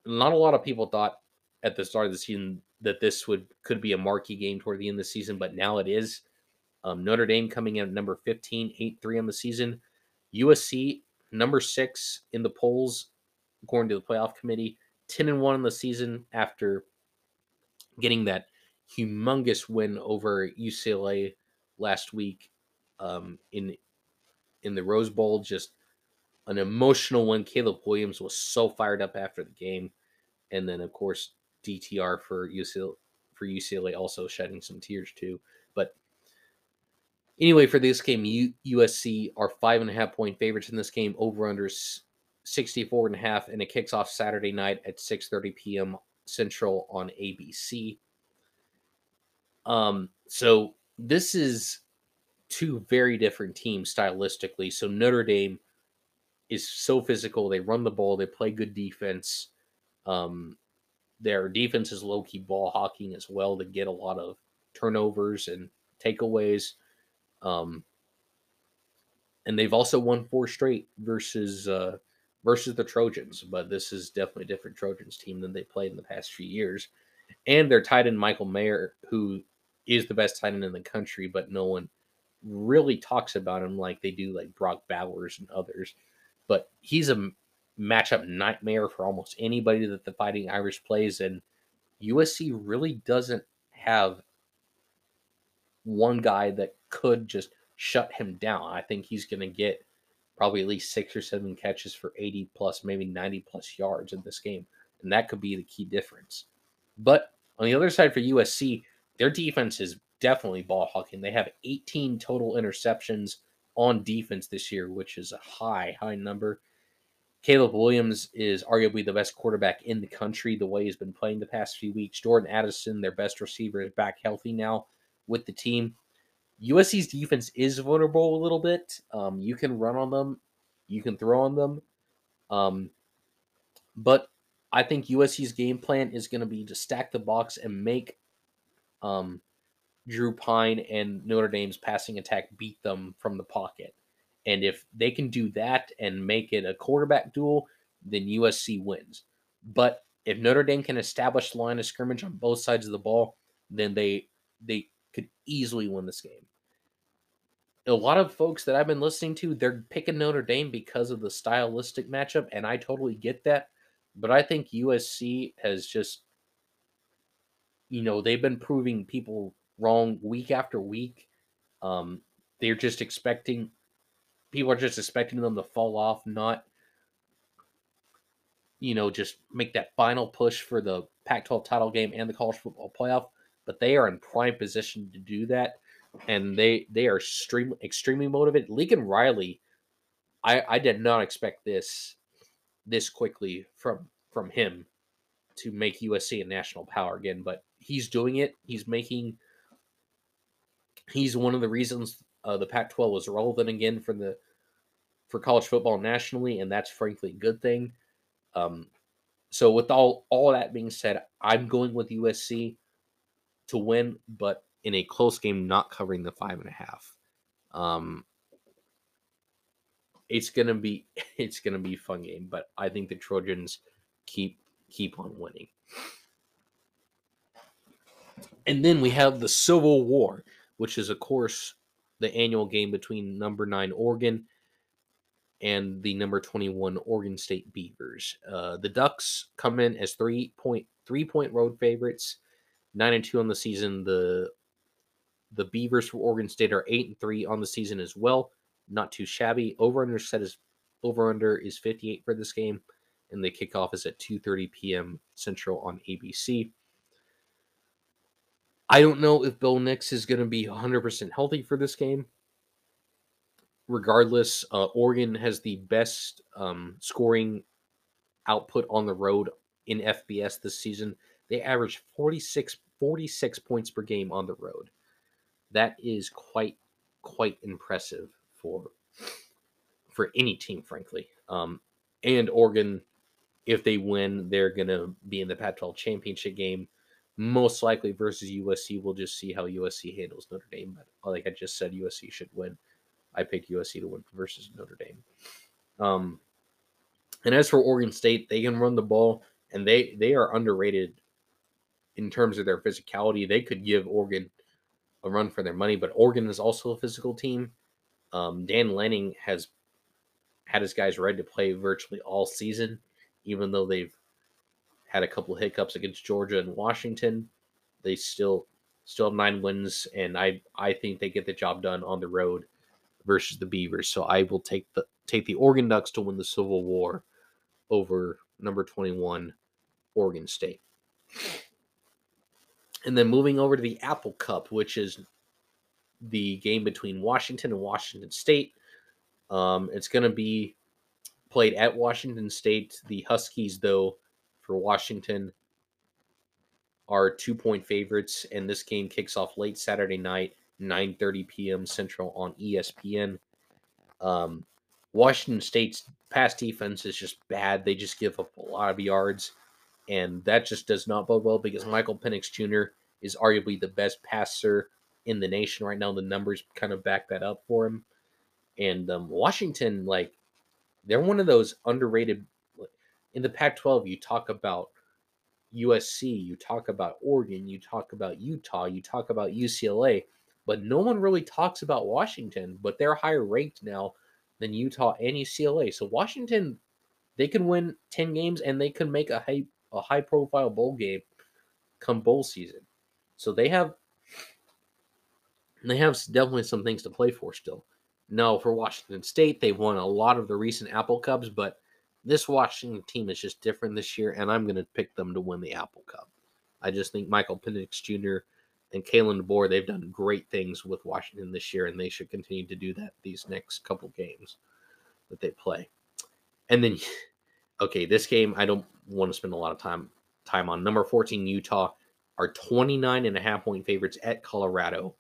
S1: not a lot of people thought at the start of the season that this would could be a marquee game toward the end of the season, but now it is. Um, Notre Dame coming in at number 15, 8 3 on the season. USC, number six in the polls, according to the playoff committee, 10 and 1 in the season after getting that humongous win over UCLA last week um, in in the Rose Bowl. Just an emotional one. Caleb Williams was so fired up after the game, and then of course DTR for UCLA for UCLA also shedding some tears too. Anyway, for this game, USC are five and a half point favorites in this game. Over under 64 and a half, and it kicks off Saturday night at 6:30 p.m. Central on ABC. Um, so this is two very different teams stylistically. So Notre Dame is so physical; they run the ball, they play good defense. Um, their defense is low key ball hawking as well to get a lot of turnovers and takeaways. Um, and they've also won four straight versus uh, versus the Trojans, but this is definitely a different Trojans team than they played in the past few years. And their tight end Michael Mayer, who is the best tight end in the country, but no one really talks about him like they do like Brock Bowers and others. But he's a matchup nightmare for almost anybody that the Fighting Irish plays, and USC really doesn't have one guy that could just shut him down. I think he's going to get probably at least six or seven catches for 80 plus, maybe 90 plus yards in this game. And that could be the key difference. But on the other side for USC, their defense is definitely ball hawking. They have 18 total interceptions on defense this year, which is a high, high number. Caleb Williams is arguably the best quarterback in the country the way he's been playing the past few weeks. Jordan Addison, their best receiver, is back healthy now with the team. USC's defense is vulnerable a little bit. Um, you can run on them, you can throw on them. Um, but I think USC's game plan is going to be to stack the box and make um, Drew Pyne and Notre Dame's passing attack beat them from the pocket. And if they can do that and make it a quarterback duel, then USC wins. But if Notre Dame can establish the line of scrimmage on both sides of the ball, then they they could easily win this game. A lot of folks that I've been listening to, they're picking Notre Dame because of the stylistic matchup, and I totally get that. But I think USC has just, you know, they've been proving people wrong week after week. Um, they're just expecting people are just expecting them to fall off, not you know just make that final push for the Pac-12 title game and the college football playoff. But they are in prime position to do that, and they they are extremely extremely motivated. Lincoln Riley, I I did not expect this this quickly from from him to make USC a national power again, but he's doing it. He's making he's one of the reasons uh, the Pac-12 was relevant again for the for college football nationally, and that's frankly a good thing. Um, so with all all that being said, I'm going with USC to win, but in a close game, not covering the five and a half. Um, it's gonna be it's gonna be fun game, but I think the Trojans keep keep on winning. And then we have the Civil War, which is of course the annual game between number nine Oregon and the number 21 Oregon State Beavers. Uh, the Ducks come in as three point three point road favorites, nine and two on the season. The the Beavers for Oregon State are eight and three on the season as well. Not too shabby. Over under set is over under is 58 for this game, and the kickoff is at 2:30 p.m. Central on ABC. I don't know if Bo Nix is going to be 100% healthy for this game regardless, uh, Oregon has the best um, scoring output on the road in FBS this season. They average 46, 46 points per game on the road. That is quite quite impressive for for any team, frankly. Um, and Oregon, if they win, they're gonna be in the Pac-12 championship game, most likely versus USC. We'll just see how USC handles Notre Dame. But like I just said, USC should win. I picked USC to win versus Notre Dame. Um, and as for Oregon State, they can run the ball, and they they are underrated in terms of their physicality. They could give Oregon a run for their money, but Oregon is also a physical team. Um, Dan Lanning has had his guys ready to play virtually all season, even though they've had a couple hiccups against Georgia and Washington. They still still have nine wins, and I I think they get the job done on the road versus the Beavers. So I will take the take the Oregon Ducks to win the Civil War over number 21 Oregon State. And then moving over to the Apple Cup, which is the game between Washington and Washington State. Um, it's going to be played at Washington State. The Huskies, though, for Washington are two point favorites, and this game kicks off late Saturday night 9:30 p.m. Central on ESPN. Um, Washington State's pass defense is just bad. They just give up a lot of yards, and that just does not bode well because Michael Penix Jr. is arguably the best passer in the nation right now. The numbers kind of back that up for him. And um, Washington, like, they're one of those underrated. In the Pac 12, you talk about USC, you talk about Oregon, you talk about Utah, you talk about UCLA but no one really talks about Washington, but they're higher ranked now than Utah and UCLA. So Washington they could win 10 games and they could make a high a high profile bowl game come bowl season. So they have they have definitely some things to play for still. No, for Washington State, they've won a lot of the recent Apple Cups, but this Washington team is just different this year, and I'm going to pick them to win the Apple Cup. I just think Michael Penix Jr. and Kalen DeBoer, they've done great things with Washington this year, and they should continue to do that these next couple games that they play. And then, okay, this game I don't want to spend a lot of time time on. Number 14, Utah are 29 and a half point favorites at Colorado.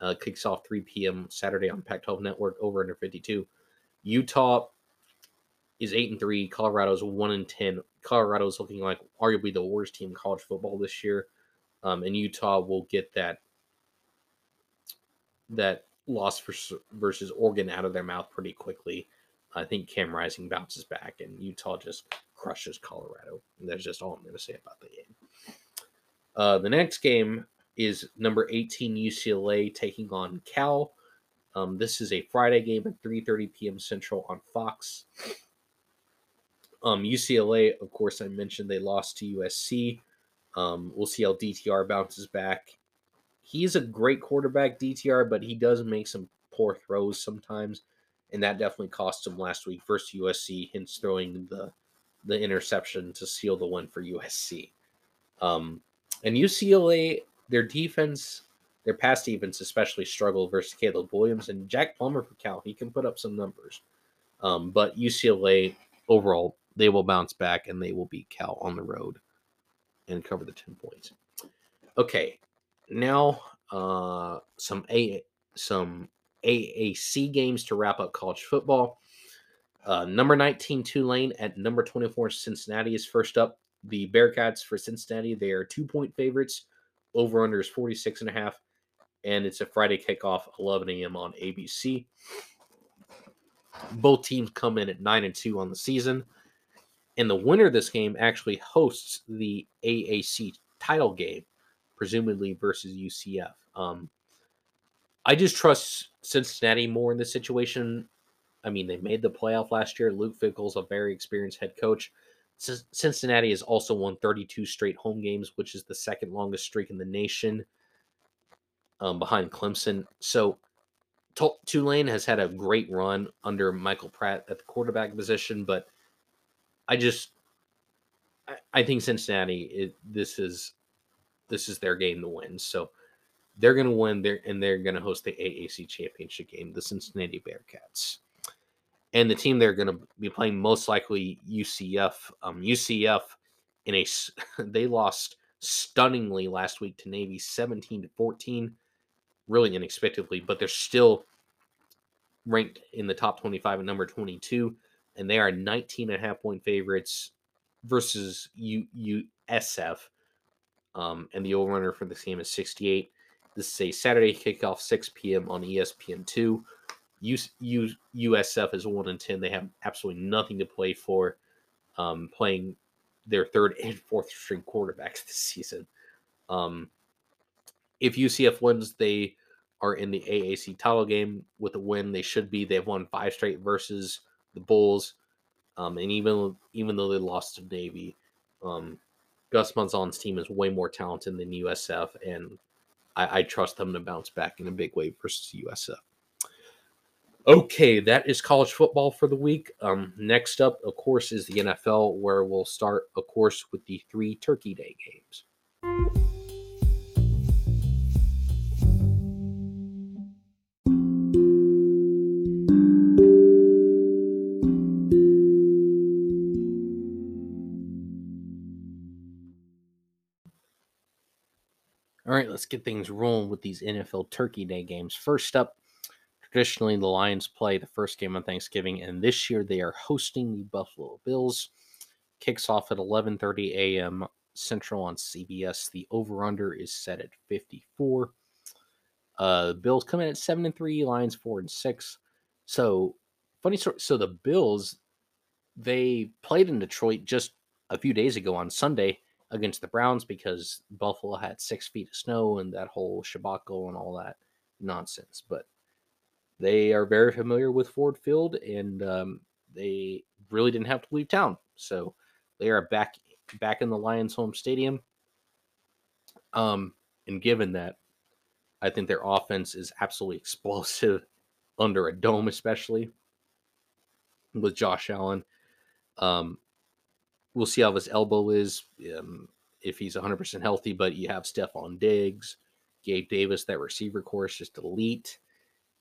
S1: Uh, kicks off 3 p.m. Saturday on Pac-12 Network over under 52. Utah is eight and three. Colorado's one and ten. Colorado's looking like arguably the worst team in college football this year, um, and Utah will get that that loss versus Oregon out of their mouth pretty quickly. I think Cam Rising bounces back, and Utah just crushes Colorado. And that's just all I'm going to say about the game. Uh, the next game is number 18 UCLA taking on Cal. Um, this is a Friday game at 3:30 p.m. Central on Fox. Um, UCLA, of course, I mentioned they lost to USC. Um, we'll see how DTR bounces back. He's a great quarterback, DTR, but he does make some poor throws sometimes, and that definitely cost him last week versus USC. Hence, throwing the the interception to seal the win for USC. Um, and UCLA, their defense, their pass defense especially struggled versus Caleb Williams and Jack Plummer for Cal. He can put up some numbers. Um, but UCLA overall, they will bounce back and they will beat Cal on the road and cover the 10 points. Okay, now uh, some A some AAC games to wrap up college football. Uh, number 19 Tulane at number 24 Cincinnati is first up. The Bearcats for Cincinnati, they are two point favorites. Over under is 46 and a half. And it's a Friday kickoff, 11 a.m. on ABC. Both teams come in at 9 and 2 on the season. And the winner of this game actually hosts the AAC title game, presumably versus UCF. Um, I just trust Cincinnati more in this situation I mean, they made the playoff last year. Luke Fickell's a very experienced head coach. C- Cincinnati has also won 32 straight home games, which is the second longest streak in the nation um, behind Clemson. So T- Tulane has had a great run under Michael Pratt at the quarterback position, but I just I, think Cincinnati it, this is this is their game to win. So they're going to win there and they're going to host the AAC championship game, the Cincinnati Bearcats and the team they're going to be playing most likely UCF. Um, UCF in a they lost stunningly last week to Navy, seventeen to fourteen, really unexpectedly, but they're still ranked in the top twenty-five at number twenty-two, and they are 19 and a half point favorites versus USF. Um, and the over for this game is 68. This is a Saturday kickoff, 6 p.m. on ESPN2. US, USF is one and ten. They have absolutely nothing to play for, um, playing their third and fourth string quarterbacks this season. Um, if UCF wins, they are in the AAC title game with a win. They should be. They've won five straight versus the Bulls, um, and even even though they lost to Navy, um, Gus Malzahn's team is way more talented than USF, and I, I trust them to bounce back in a big way versus USF. Okay, that is college football for the week. Um, next up, of course, is the NFL, where we'll start, of course, with the three Turkey Day games. All right, let's get things rolling with these NFL Turkey Day games. First up, Traditionally, the Lions play the first game on Thanksgiving, and this year they are hosting the Buffalo Bills. Kicks off at 11:30 a.m. Central on CBS. The over/under is set at 54. Uh, Bills come in at seven and three, Lions four and six. So funny story. So the Bills they played in Detroit just a few days ago on Sunday against the Browns because Buffalo had six feet of snow and that whole shabacle and all that nonsense. But they are very familiar with Ford Field, and um, they really didn't have to leave town. So they are back back in the Lions home stadium. Um, and given that, I think their offense is absolutely explosive under a dome, especially with Josh Allen. Um, we'll see how his elbow is um, if he's 100% healthy, but you have Stefon Diggs, Gabe Davis, that receiver course just elite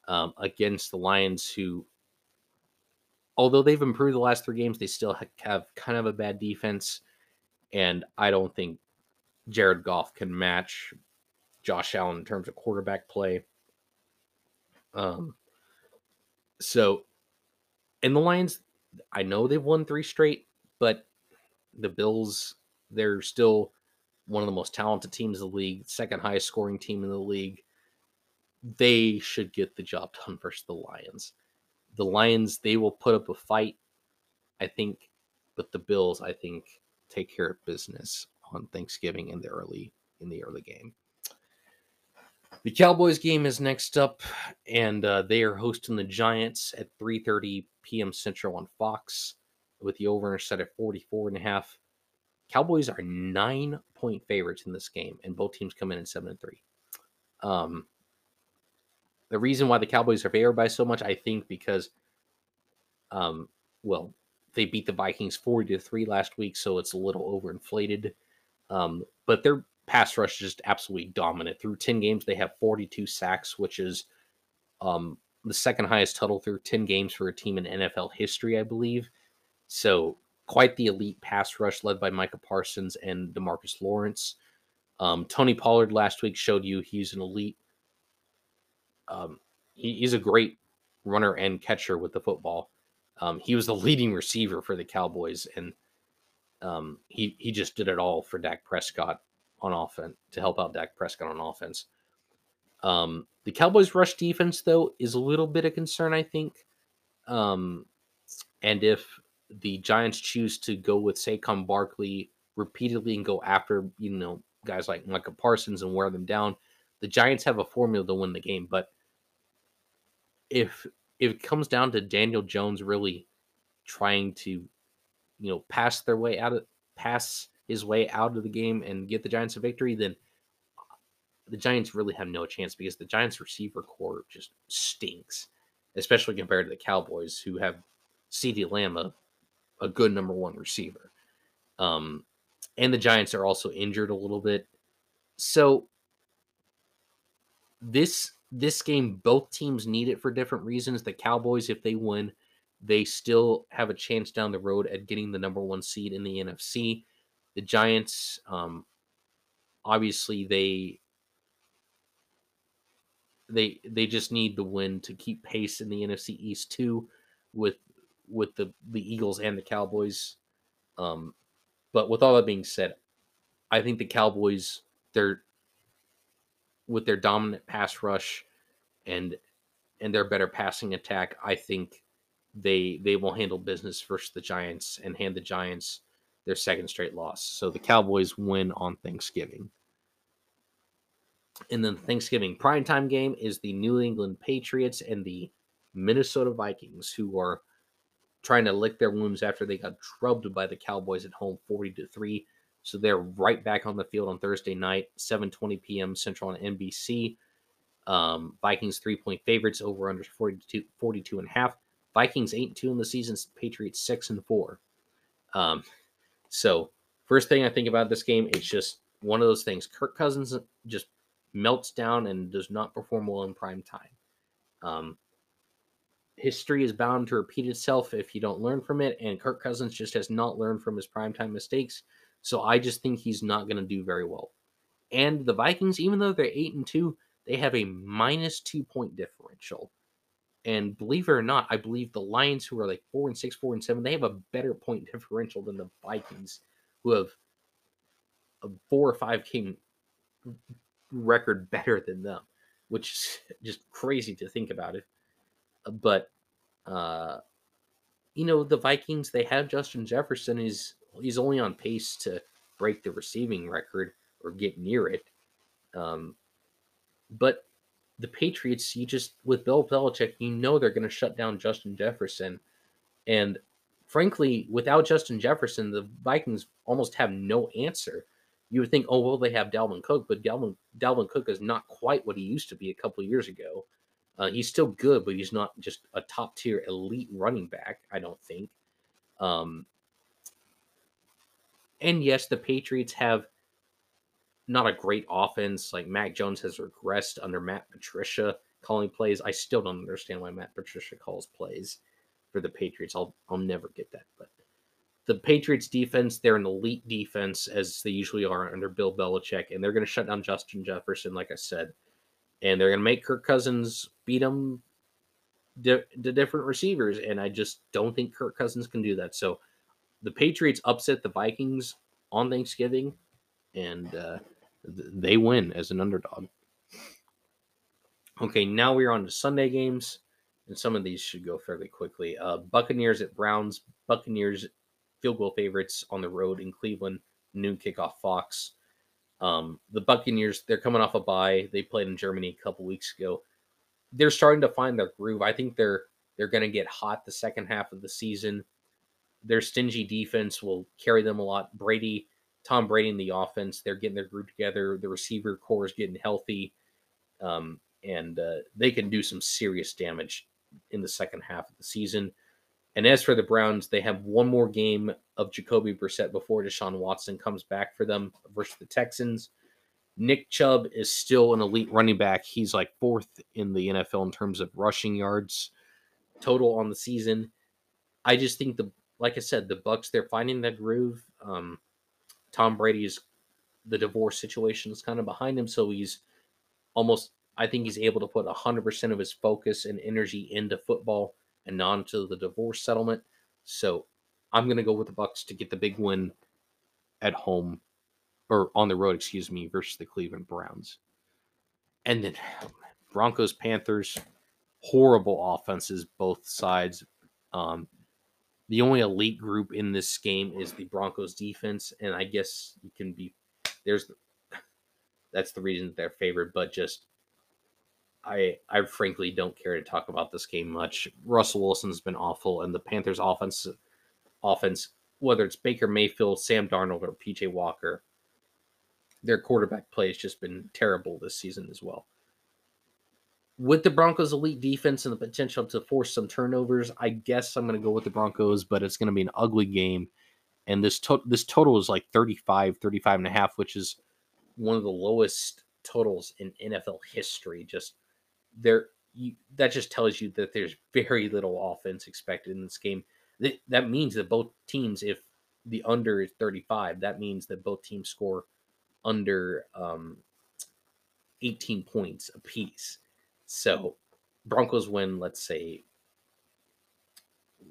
S1: um, against the Lions, who, although they've improved the last three games, they still have kind of a bad defense. And I don't think Jared Goff can match Josh Allen in terms of quarterback play. Um, so, and the Lions, I know they've won three straight, but the Bills, they're still one of the most talented teams in the league, second highest scoring team in the league. They should get the job done versus the Lions. The Lions, they will put up a fight, I think, but the Bills, I think, take care of business on Thanksgiving in the early in the early game. The Cowboys game is next up, and uh, they are hosting the Giants at 3:30 p.m. Central on Fox, with the over set at 44 and a half. Cowboys are nine point favorites in this game, and both teams come in at seven and three. Um, the reason why the Cowboys are favored by so much, I think, because, um, well, they beat the Vikings 40 to three last week, so it's a little overinflated. Um, but their pass rush is just absolutely dominant. Through 10 games, they have 42 sacks, which is um, the second highest total through 10 games for a team in NFL history, I believe. So quite the elite pass rush led by Micah Parsons and Demarcus Lawrence. Um, Tony Pollard last week showed you he's an elite. Um, he, he's a great runner and catcher with the football. Um, he was the leading receiver for the Cowboys, and um, he he just did it all for Dak Prescott on offense to help out Dak Prescott on offense. Um, the Cowboys' rush defense, though, is a little bit of concern, I think. Um, and if the Giants choose to go with Saquon Barkley repeatedly and go after, you know, guys like Micah Parsons and wear them down, the Giants have a formula to win the game. But if if it comes down to Daniel Jones really trying to, you know, pass their way out of pass his way out of the game and get the Giants a victory, then the Giants really have no chance because the Giants receiver core just stinks, especially compared to the Cowboys who have CeeDee Lamb, a, a good number one receiver. Um, and the Giants are also injured a little bit. So this this game, both teams need it for different reasons. The Cowboys, if they win, they still have a chance down the road at getting the number one seed in the NFC. The Giants, um, obviously, they they they just need the win to keep pace in the NFC East too, with with the the Eagles and the Cowboys. Um, but with all that being said, I think the Cowboys they're with their dominant pass rush and and their better passing attack. I think they they will handle business versus the Giants and hand the Giants their second straight loss. So the Cowboys win on Thanksgiving. And then Thanksgiving primetime game is the New England Patriots and the Minnesota Vikings, who are trying to lick their wounds after they got drubbed by the Cowboys at home 40 to 3. So they're right back on the field on Thursday night, 7:20 p.m. Central on NBC. Um, Vikings three point favorites over under 42, 42 and a half. Vikings 8 and 2 in the season, Patriots 6 and 4. Um, so, first thing I think about this game, it's just one of those things. Kirk Cousins just melts down and does not perform well in prime time. Um, history is bound to repeat itself if you don't learn from it, and Kirk Cousins just has not learned from his primetime mistakes. So I just think he's not going to do very well. And the Vikings, even though they're eight and two, they have a minus two point differential. And believe it or not, I believe the Lions, who are like four and six, four and seven, they have a better point differential than the Vikings, who have a four or five game record better than them, which is just crazy to think about it. But uh, you know, the Vikings, they have Justin Jefferson. He's he's only on pace to break the receiving record or get near it. Um, but the Patriots, you just with Bill Belichick, you know they're going to shut down Justin Jefferson, And frankly, without Justin Jefferson, the Vikings almost have no answer. You would think, oh well, they have Dalvin Cook, but Dalvin Dalvin Cook is not quite what he used to be a couple years ago. Uh, he's still good, but he's not just a top tier elite running back. I don't think. Um, and yes, the Patriots have not a great offense. Like Mac Jones has regressed under Matt Patricia calling plays. I still don't understand why Matt Patricia calls plays for the Patriots. I'll I'll never get that. But the Patriots defense, they're an elite defense as they usually are under Bill Belichick, and they're going to shut down Justin Jefferson, like I said, and they're going to make Kirk Cousins beat them the different receivers, and I just don't think Kirk Cousins can do that. So the Patriots upset the Vikings on Thanksgiving, and uh, th- they win as an underdog. Okay, now we're on to Sunday games, and some of these should go fairly quickly. Uh, Buccaneers at Browns. Buccaneers field goal favorites on the road in Cleveland. Noon kickoff Fox. Um, the Buccaneers, they're coming off a bye. They played in Germany a couple weeks ago. They're starting to find their groove. I think they're they're going to get hot the second half of the season. Their stingy defense will carry them a lot. Brady, Tom Brady in the offense, they're getting their group together. The receiver core is getting healthy, um, and uh, they can do some serious damage in the second half of the season. And as for the Browns, they have one more game of Jacoby Brissett before Deshaun Watson comes back for them versus the Texans. Nick Chubb is still an elite running back. He's like fourth in the NFL in terms of rushing yards total on the season. I just think the like I said, the Bucks they're finding that groove. Um, Tom Brady's the divorce situation is kind of behind him, so he's almost. I think he's able to put hundred percent of his focus and energy into football and not into the divorce settlement. So I'm going to go with the Bucks to get the big win at home or on the road, excuse me, versus the Cleveland Browns. And then Broncos Panthers, horrible offenses both sides. Um, the only elite group in this game is the Broncos defense, and I guess you can be there's that's the reason they're favored, but just I I frankly don't care to talk about this game much. Russell Wilson's been awful, and the Panthers offense offense, whether it's Baker Mayfield, Sam Darnold, or PJ Walker, their quarterback play has just been terrible this season as well with the Broncos' elite defense and the potential to force some turnovers, I guess I'm going to go with the Broncos, but it's going to be an ugly game. And this to- this total is like 35, 35 and a half, which is one of the lowest totals in NFL history. Just there, you, that just tells you that there's very little offense expected in this game. That, that means that both teams, if the under is 35, that means that both teams score under um, 18 points apiece so Broncos win, let's say, uh,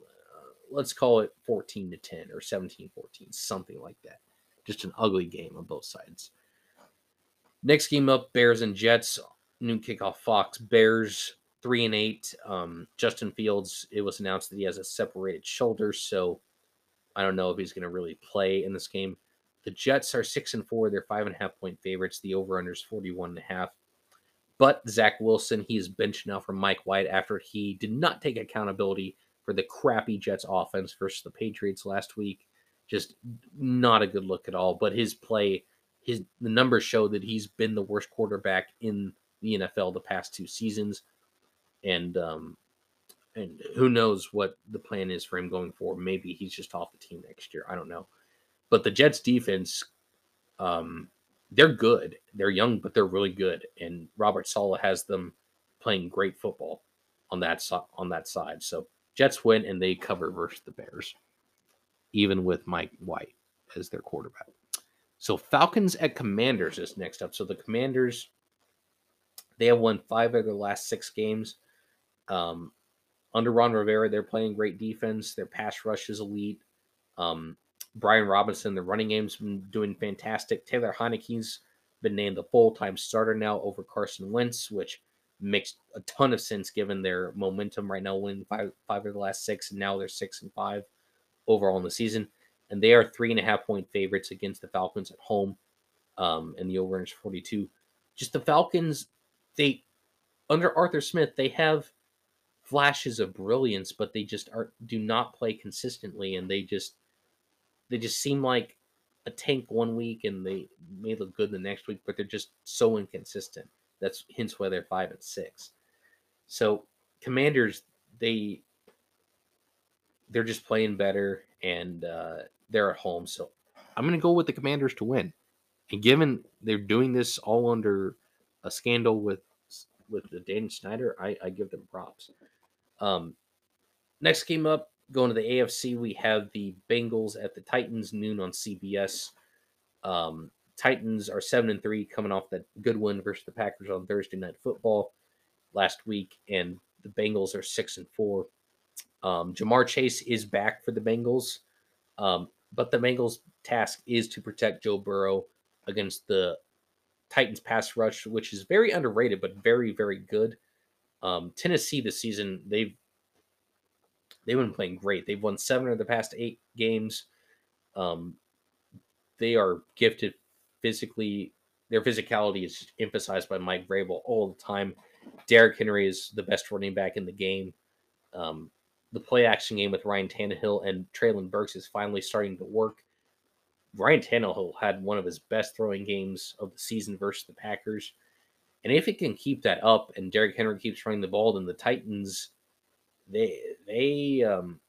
S1: let's call it 14 to 10 or 17 14, something like that. Just an ugly game on both sides. Next game up Bears and Jets. Noon kickoff Fox. Bears 3 and 8. Um, Justin Fields, it was announced that he has a separated shoulder, so I don't know if he's going to really play in this game. The Jets are 6 and 4. They're 5.5 point favorites. The over under is 41.5. But Zach Wilson, he is benched now from Mike White after he did not take accountability for the crappy Jets offense versus the Patriots last week. Just not a good look at all. But his play, his the numbers show that he's been the worst quarterback in the NFL the past two seasons. And um and who knows what the plan is for him going forward. Maybe he's just off the team next year. I don't know. But the Jets defense um they're good. They're young, but they're really good. And Robert Saleh has them playing great football on that so- on that side. So Jets win and they cover versus the Bears, even with Mike White as their quarterback. So Falcons at Commanders is next up. So the Commanders, they have won five of their last six games. Um, under Ron Rivera, they're playing great defense. Their pass rush is elite. Um, Brian Robinson, the running game's been doing fantastic. Taylor Heinicke's been named the full time starter now over Carson Wentz, which makes a ton of sense given their momentum right now, winning five, five of the last six, and now they're six and five overall in the season. And they are three and a half point favorites against the Falcons at home. Um, and the over is 42. Just the Falcons, they, under Arthur Smith, they have flashes of brilliance, but they just are do not play consistently, and they just they just seem like a tank one week and they may look good the next week, but they're just so inconsistent. That's hence why they're five and six. So Commanders, they they're just playing better and uh, they're at home. So I'm gonna go with the Commanders to win. And given they're doing this all under a scandal with with the Dan Snyder, I, I give them props. Um, next game up, going to the AFC, we have the Bengals at the Titans noon on CBS. Um, Titans are seven and three, coming off that good win versus the Packers on Thursday Night Football last week, and the Bengals are six and four. Um, Ja'Marr Chase is back for the Bengals, um, but the Bengals' task is to protect Joe Burrow against the Titans pass rush, which is very underrated but very very good. Um, Tennessee this season they've they've been playing great. They've won seven of the past eight games. Um, they are gifted physically. Their physicality is emphasized by Mike Vrabel all the time. Derrick Henry is the best running back in the game. Um, the play action game with Ryan Tannehill and Treylon Burks is finally starting to work. Ryan Tannehill had one of his best throwing games of the season versus the Packers. And if it can keep that up and Derrick Henry keeps running the ball, then the Titans, they they um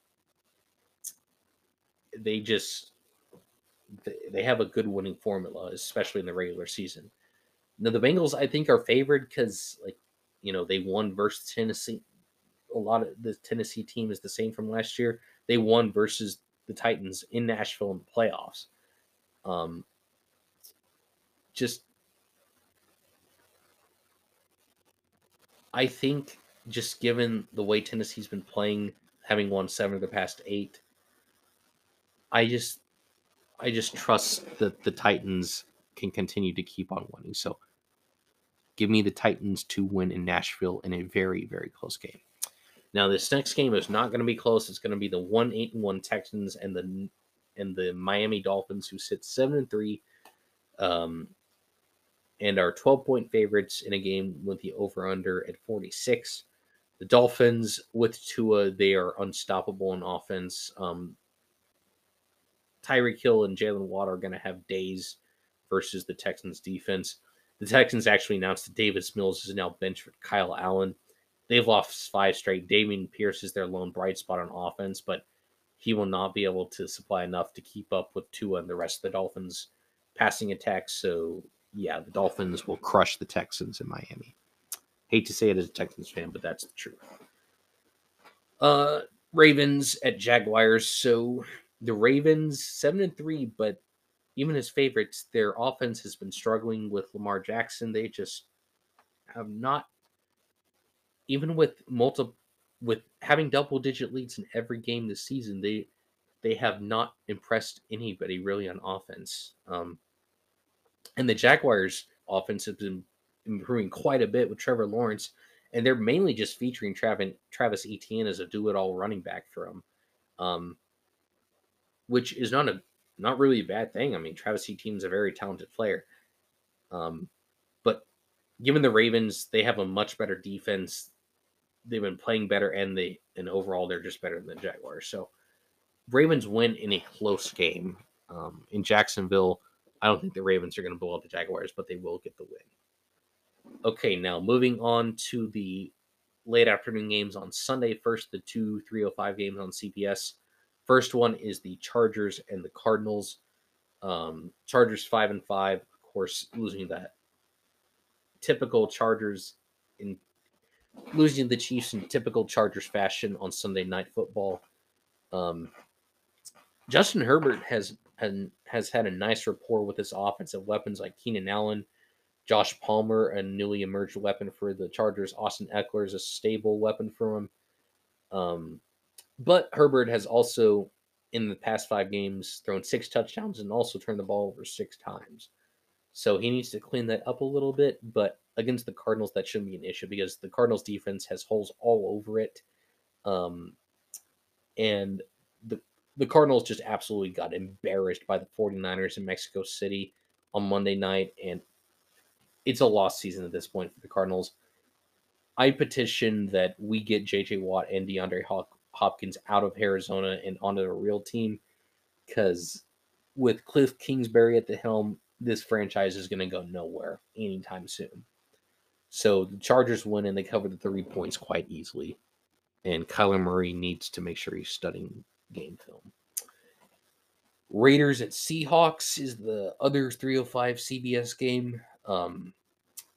S1: they just they have a good winning formula, especially in the regular season. Now the Bengals, I think, are favored because like you know they won versus Tennessee. A lot of the Tennessee team is the same from last year. They won versus the Titans in Nashville in the playoffs. Um, just, I think, just given the way Tennessee's been playing, having won seven of the past eight, I just, I just trust that the Titans can continue to keep on winning. So, give me the Titans to win in Nashville in a very, very close game. Now, this next game is not going to be close. It's going to be the one eight and one Texans and the and the Miami Dolphins, who sit seven and three, um, and are twelve point favorites in a game with the over under at forty six. The Dolphins with Tua, they are unstoppable in offense. Um, Tyreek Hill and Jaylen Waddle are going to have days versus the Texans defense. The Texans actually announced that Davis Mills is now benched for Kyle Allen. They've lost five straight. Dameon Pierce is their lone bright spot on offense, but he will not be able to supply enough to keep up with Tua and the rest of the Dolphins passing attacks. So yeah, the Dolphins will crush the Texans in Miami. Hate to say it as a Texans fan, but that's the truth. Uh Ravens at Jaguars. So the Ravens seven and three, but even as favorites, their offense has been struggling with Lamar Jackson. They just have not, even with multiple with having double digit leads in every game this season, they they have not impressed anybody really on offense. Um, and the Jaguars' offense has been improving quite a bit with Trevor Lawrence, and they're mainly just featuring Travis, Travis Etienne as a do-it-all running back for them, um, which is not a not really a bad thing. I mean, Travis Etienne is a very talented player, um, but given the Ravens, they have a much better defense they've been playing better, and they and overall they're just better than the Jaguars. So Ravens win in a close game um, in Jacksonville. I don't think the Ravens are going to blow out the Jaguars, but they will get the win. Okay, now moving on to the late afternoon games on Sunday. First, the two 305 games on CBS. First one is the Chargers and the Cardinals. Um, Chargers five and five, of course, losing that typical Chargers in losing the Chiefs in typical Chargers fashion on Sunday Night Football. Um, Justin Herbert has had, has had a nice rapport with his offensive weapons like Keenan Allen, Josh Palmer, a newly emerged weapon for the Chargers. Austin Ekeler is a stable weapon for him. Um, but Herbert has also, in the past five games, thrown six touchdowns and also turned the ball over six times. So he needs to clean that up a little bit. But against the Cardinals, that shouldn't be an issue because the Cardinals defense has holes all over it. Um, and the the Cardinals just absolutely got embarrassed by the 49ers in Mexico City on Monday night, and it's a lost season at this point for the Cardinals. I petition that we get JJ Watt and DeAndre Hopkins out of Arizona and onto a real team because with Cliff Kingsbury at the helm, this franchise is going to go nowhere anytime soon. So the Chargers win and they cover the three points quite easily. And Kyler Murray needs to make sure he's studying game film. Raiders at Seahawks is the other 305 CBS game. Um,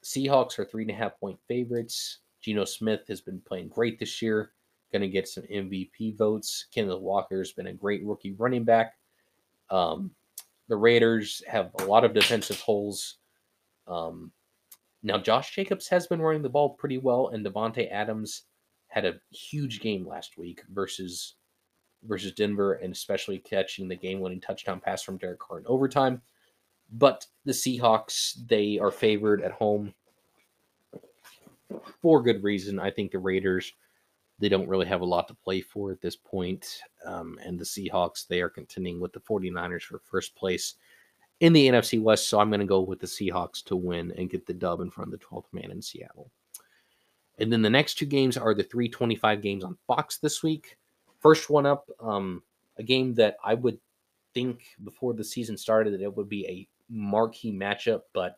S1: Seahawks are three and a half point favorites. Geno Smith has been playing great this year, going to get some MVP votes. Kenneth Walker has been a great rookie running back. Um, the Raiders have a lot of defensive holes. Um, now, Josh Jacobs has been running the ball pretty well, and Davante Adams had a huge game last week versus versus Denver, and especially catching the game-winning touchdown pass from Derek Carr in overtime. But the Seahawks, they are favored at home for good reason. I think the Raiders, they don't really have a lot to play for at this point. Um, and the Seahawks, they are contending with the 49ers for first place in the NFC West. So I'm going to go with the Seahawks to win and get the dub in front of the 12th man in Seattle. And then the next two games are the 325 games on Fox this week. First one up, um, a game that I would think before the season started that it would be a marquee matchup, but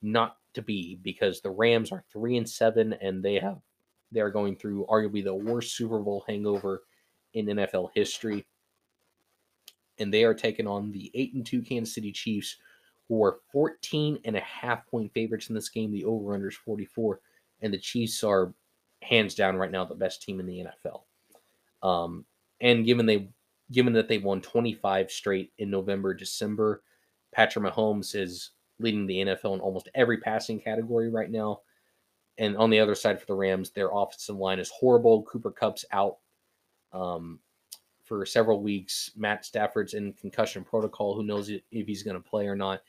S1: not to be because the Rams are three and seven and they have they are going through arguably the worst Super Bowl hangover in NFL history and they are taking on the 8 and 2 Kansas City Chiefs, who are 14 and a half point favorites in this game. The over under is 44, and the Chiefs are hands down right now the best team in the NFL. Um, and given they given that they won 25 straight in November, December, Patrick Mahomes is leading the NFL in almost every passing category right now. And on the other side for the Rams, their offensive line is horrible. Cooper Kupp's out. Um, for several weeks. Matt Stafford's in concussion protocol. Who knows if he's going to play or not?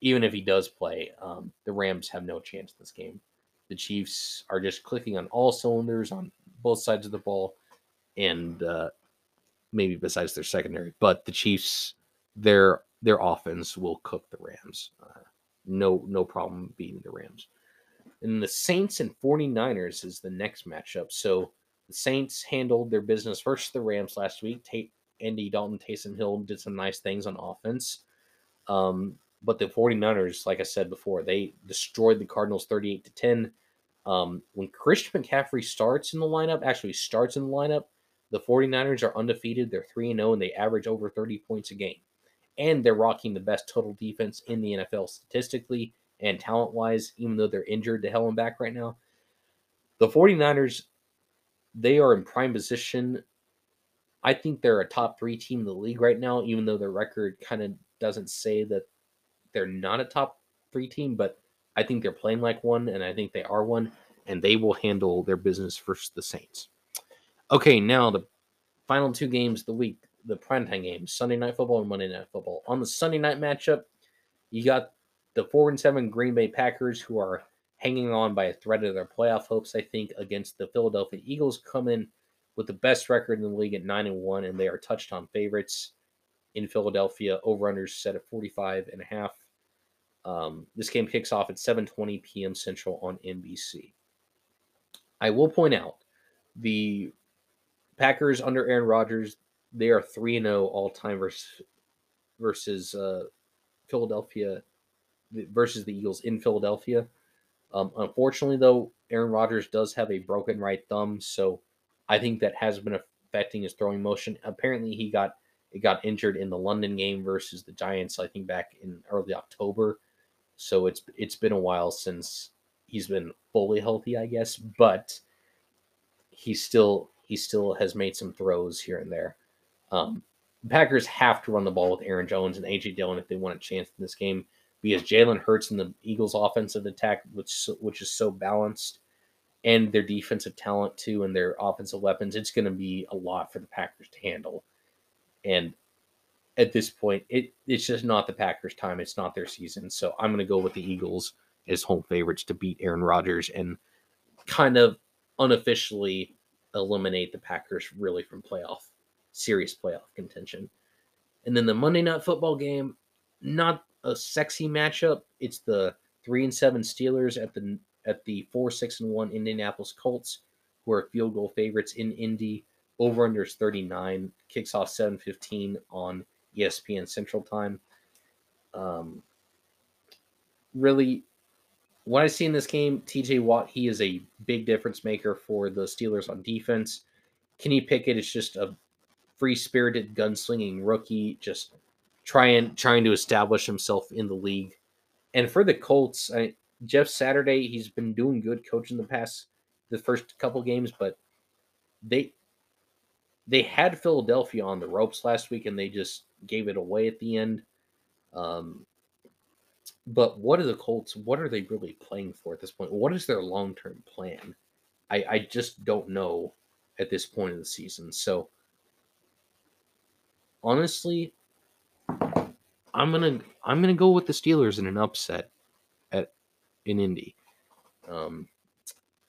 S1: Even if he does play, um, the Rams have no chance in this game. The Chiefs are just clicking on all cylinders on both sides of the ball, and uh, maybe besides their secondary, but the Chiefs, their their offense will cook the Rams. Uh, no no problem beating the Rams. And the Saints and 49ers is the next matchup. So the Saints handled their business versus the Rams last week. Tate, Andy Dalton, Taysom Hill did some nice things on offense. Um, but the 49ers, like I said before, they destroyed the Cardinals 38 to 10. Um, when Christian McCaffrey starts in the lineup, actually starts in the lineup, the 49ers are undefeated. They're 3 0 and they average over 30 points a game. And they're rocking the best total defense in the NFL statistically and talent wise, even though they're injured to hell and back right now. The 49ers they are in prime position. I think they're a top three team in the league right now, even though their record kind of doesn't say that they're not a top three team, but I think they're playing like one, and I think they are one, and they will handle their business versus the Saints. Okay, now the final two games of the week, the primetime games, Sunday night football and Monday night football. On the Sunday night matchup, you got the four and seven Green Bay Packers, who are hanging on by a thread of their playoff hopes, I think, against the Philadelphia Eagles, come in with the best record in the league at 9 and 1, and they are touchdown favorites in Philadelphia. Over-unders set at 45 and a half. Um, this game kicks off at 7:20 p.m. Central on NBC. I will point out the Packers under Aaron Rodgers, they are 3 0 all time versus versus uh, Philadelphia versus the Eagles in Philadelphia. Um, unfortunately, though, Aaron Rodgers does have a broken right thumb, so I think that has been affecting his throwing motion. Apparently, he got it got injured in the London game versus the Giants. I think back in early October. So it's it's been a while since he's been fully healthy, I guess. But he still he still has made some throws here and there. Um, Packers have to run the ball with Aaron Jones and AJ Dillon if they want a chance in this game because Jalen Hurts and the Eagles' offensive attack, which which is so balanced, and their defensive talent too, and their offensive weapons, it's going to be a lot for the Packers to handle. And at this point, it it's just not the Packers' time. It's not their season. So I'm going to go with the Eagles as home favorites to beat Aaron Rodgers and kind of unofficially eliminate the Packers really from playoff serious playoff contention. And then the Monday night football game, not a sexy matchup. It's the three and seven Steelers at the at the four six and one Indianapolis Colts, who are field goal favorites in Indy. Over under is 39. Kicks off 7:15 on ESPN Central Time. Um, really, what I see in this game, TJ Watt, he is a big difference maker for the Steelers on defense. Kenny Pickett is just a free spirited gunslinging rookie, just trying trying to establish himself in the league. And for the Colts, I, Jeff Saturday, he's been doing good coaching the past the first couple games, but they they had Philadelphia on the ropes last week and they just gave it away at the end. Um, but what are the Colts? What are they really playing for at this point? What is their long term plan? I, I just don't know at this point in the season. So honestly, I'm gonna I'm gonna go with the Steelers in an upset at in Indy. Um,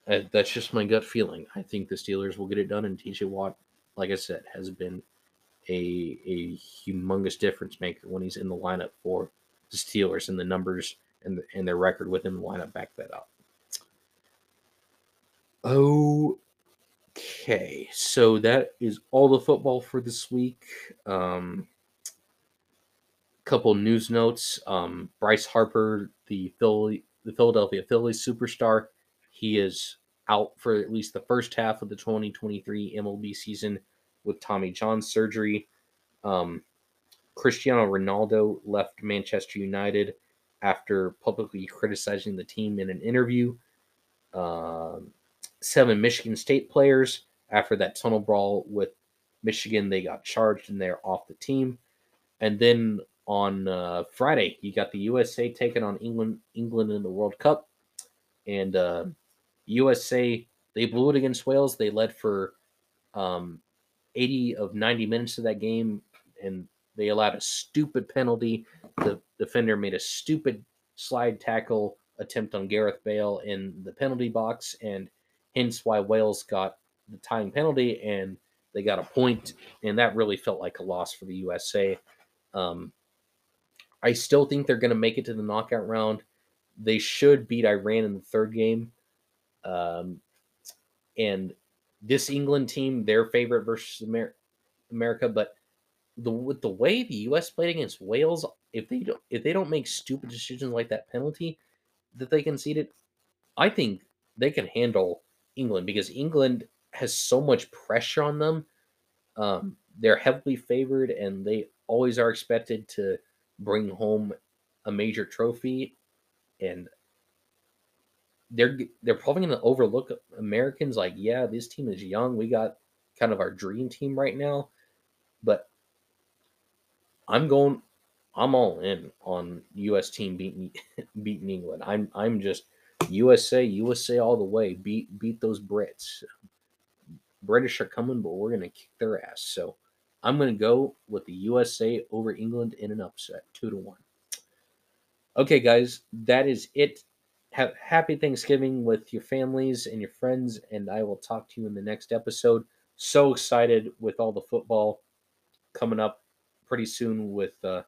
S1: that's just my gut feeling. I think the Steelers will get it done, and TJ Watt, like I said, has been a a humongous difference maker when he's in the lineup for the Steelers, and the numbers and the, and their record within the lineup back that up. Okay, so that is all the football for this week. Um, couple news notes. Um, Bryce Harper, the Philly, the Philadelphia Phillies superstar, he is out for at least the first half of the 2023 MLB season with Tommy John surgery. Um, Cristiano Ronaldo left Manchester United after publicly criticizing the team in an interview. Um, seven Michigan State players, after that tunnel brawl with Michigan, they got charged and they're off the team. And then on uh, Friday, you got the USA taking on England, England in the World Cup, and uh, USA they blew it against Wales. They led for um, 80 of 90 minutes of that game, and they allowed a stupid penalty. The defender made a stupid slide tackle attempt on Gareth Bale in the penalty box, and hence why Wales got the tying penalty and they got a point, and that really felt like a loss for the USA. Um, I still think they're going to make it to the knockout round. They should beat Iran in the third game. Um, and this England team, their favorite versus Amer- America, but the with the way the U.S. played against Wales, if they don't if they don't make stupid decisions like that penalty that they conceded, I think they can handle England because England has so much pressure on them. Um, they're heavily favored, and they always are expected to bring home a major trophy, and they're they're probably going to overlook Americans. Like, yeah, this team is young. We got kind of our dream team right now, but I'm going. I'm all in on U.S. team beating beating England. I'm I'm just USA USA all the way. Beat beat those Brits. British are coming, but we're gonna kick their ass. So I'm gonna go with the USA over England in an upset, two to one. Okay, guys, that is it. Have happy Thanksgiving with your families and your friends, and I will talk to you in the next episode. So excited with all the football coming up pretty soon with uh,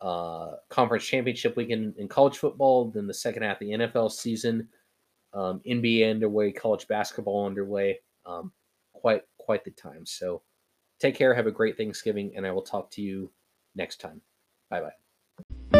S1: uh, conference championship weekend in college football, then the second half of the NFL season, um, NBA underway, college basketball underway. Um, quite quite the time. So take care, have a great Thanksgiving, and I will talk to you next time. Bye bye.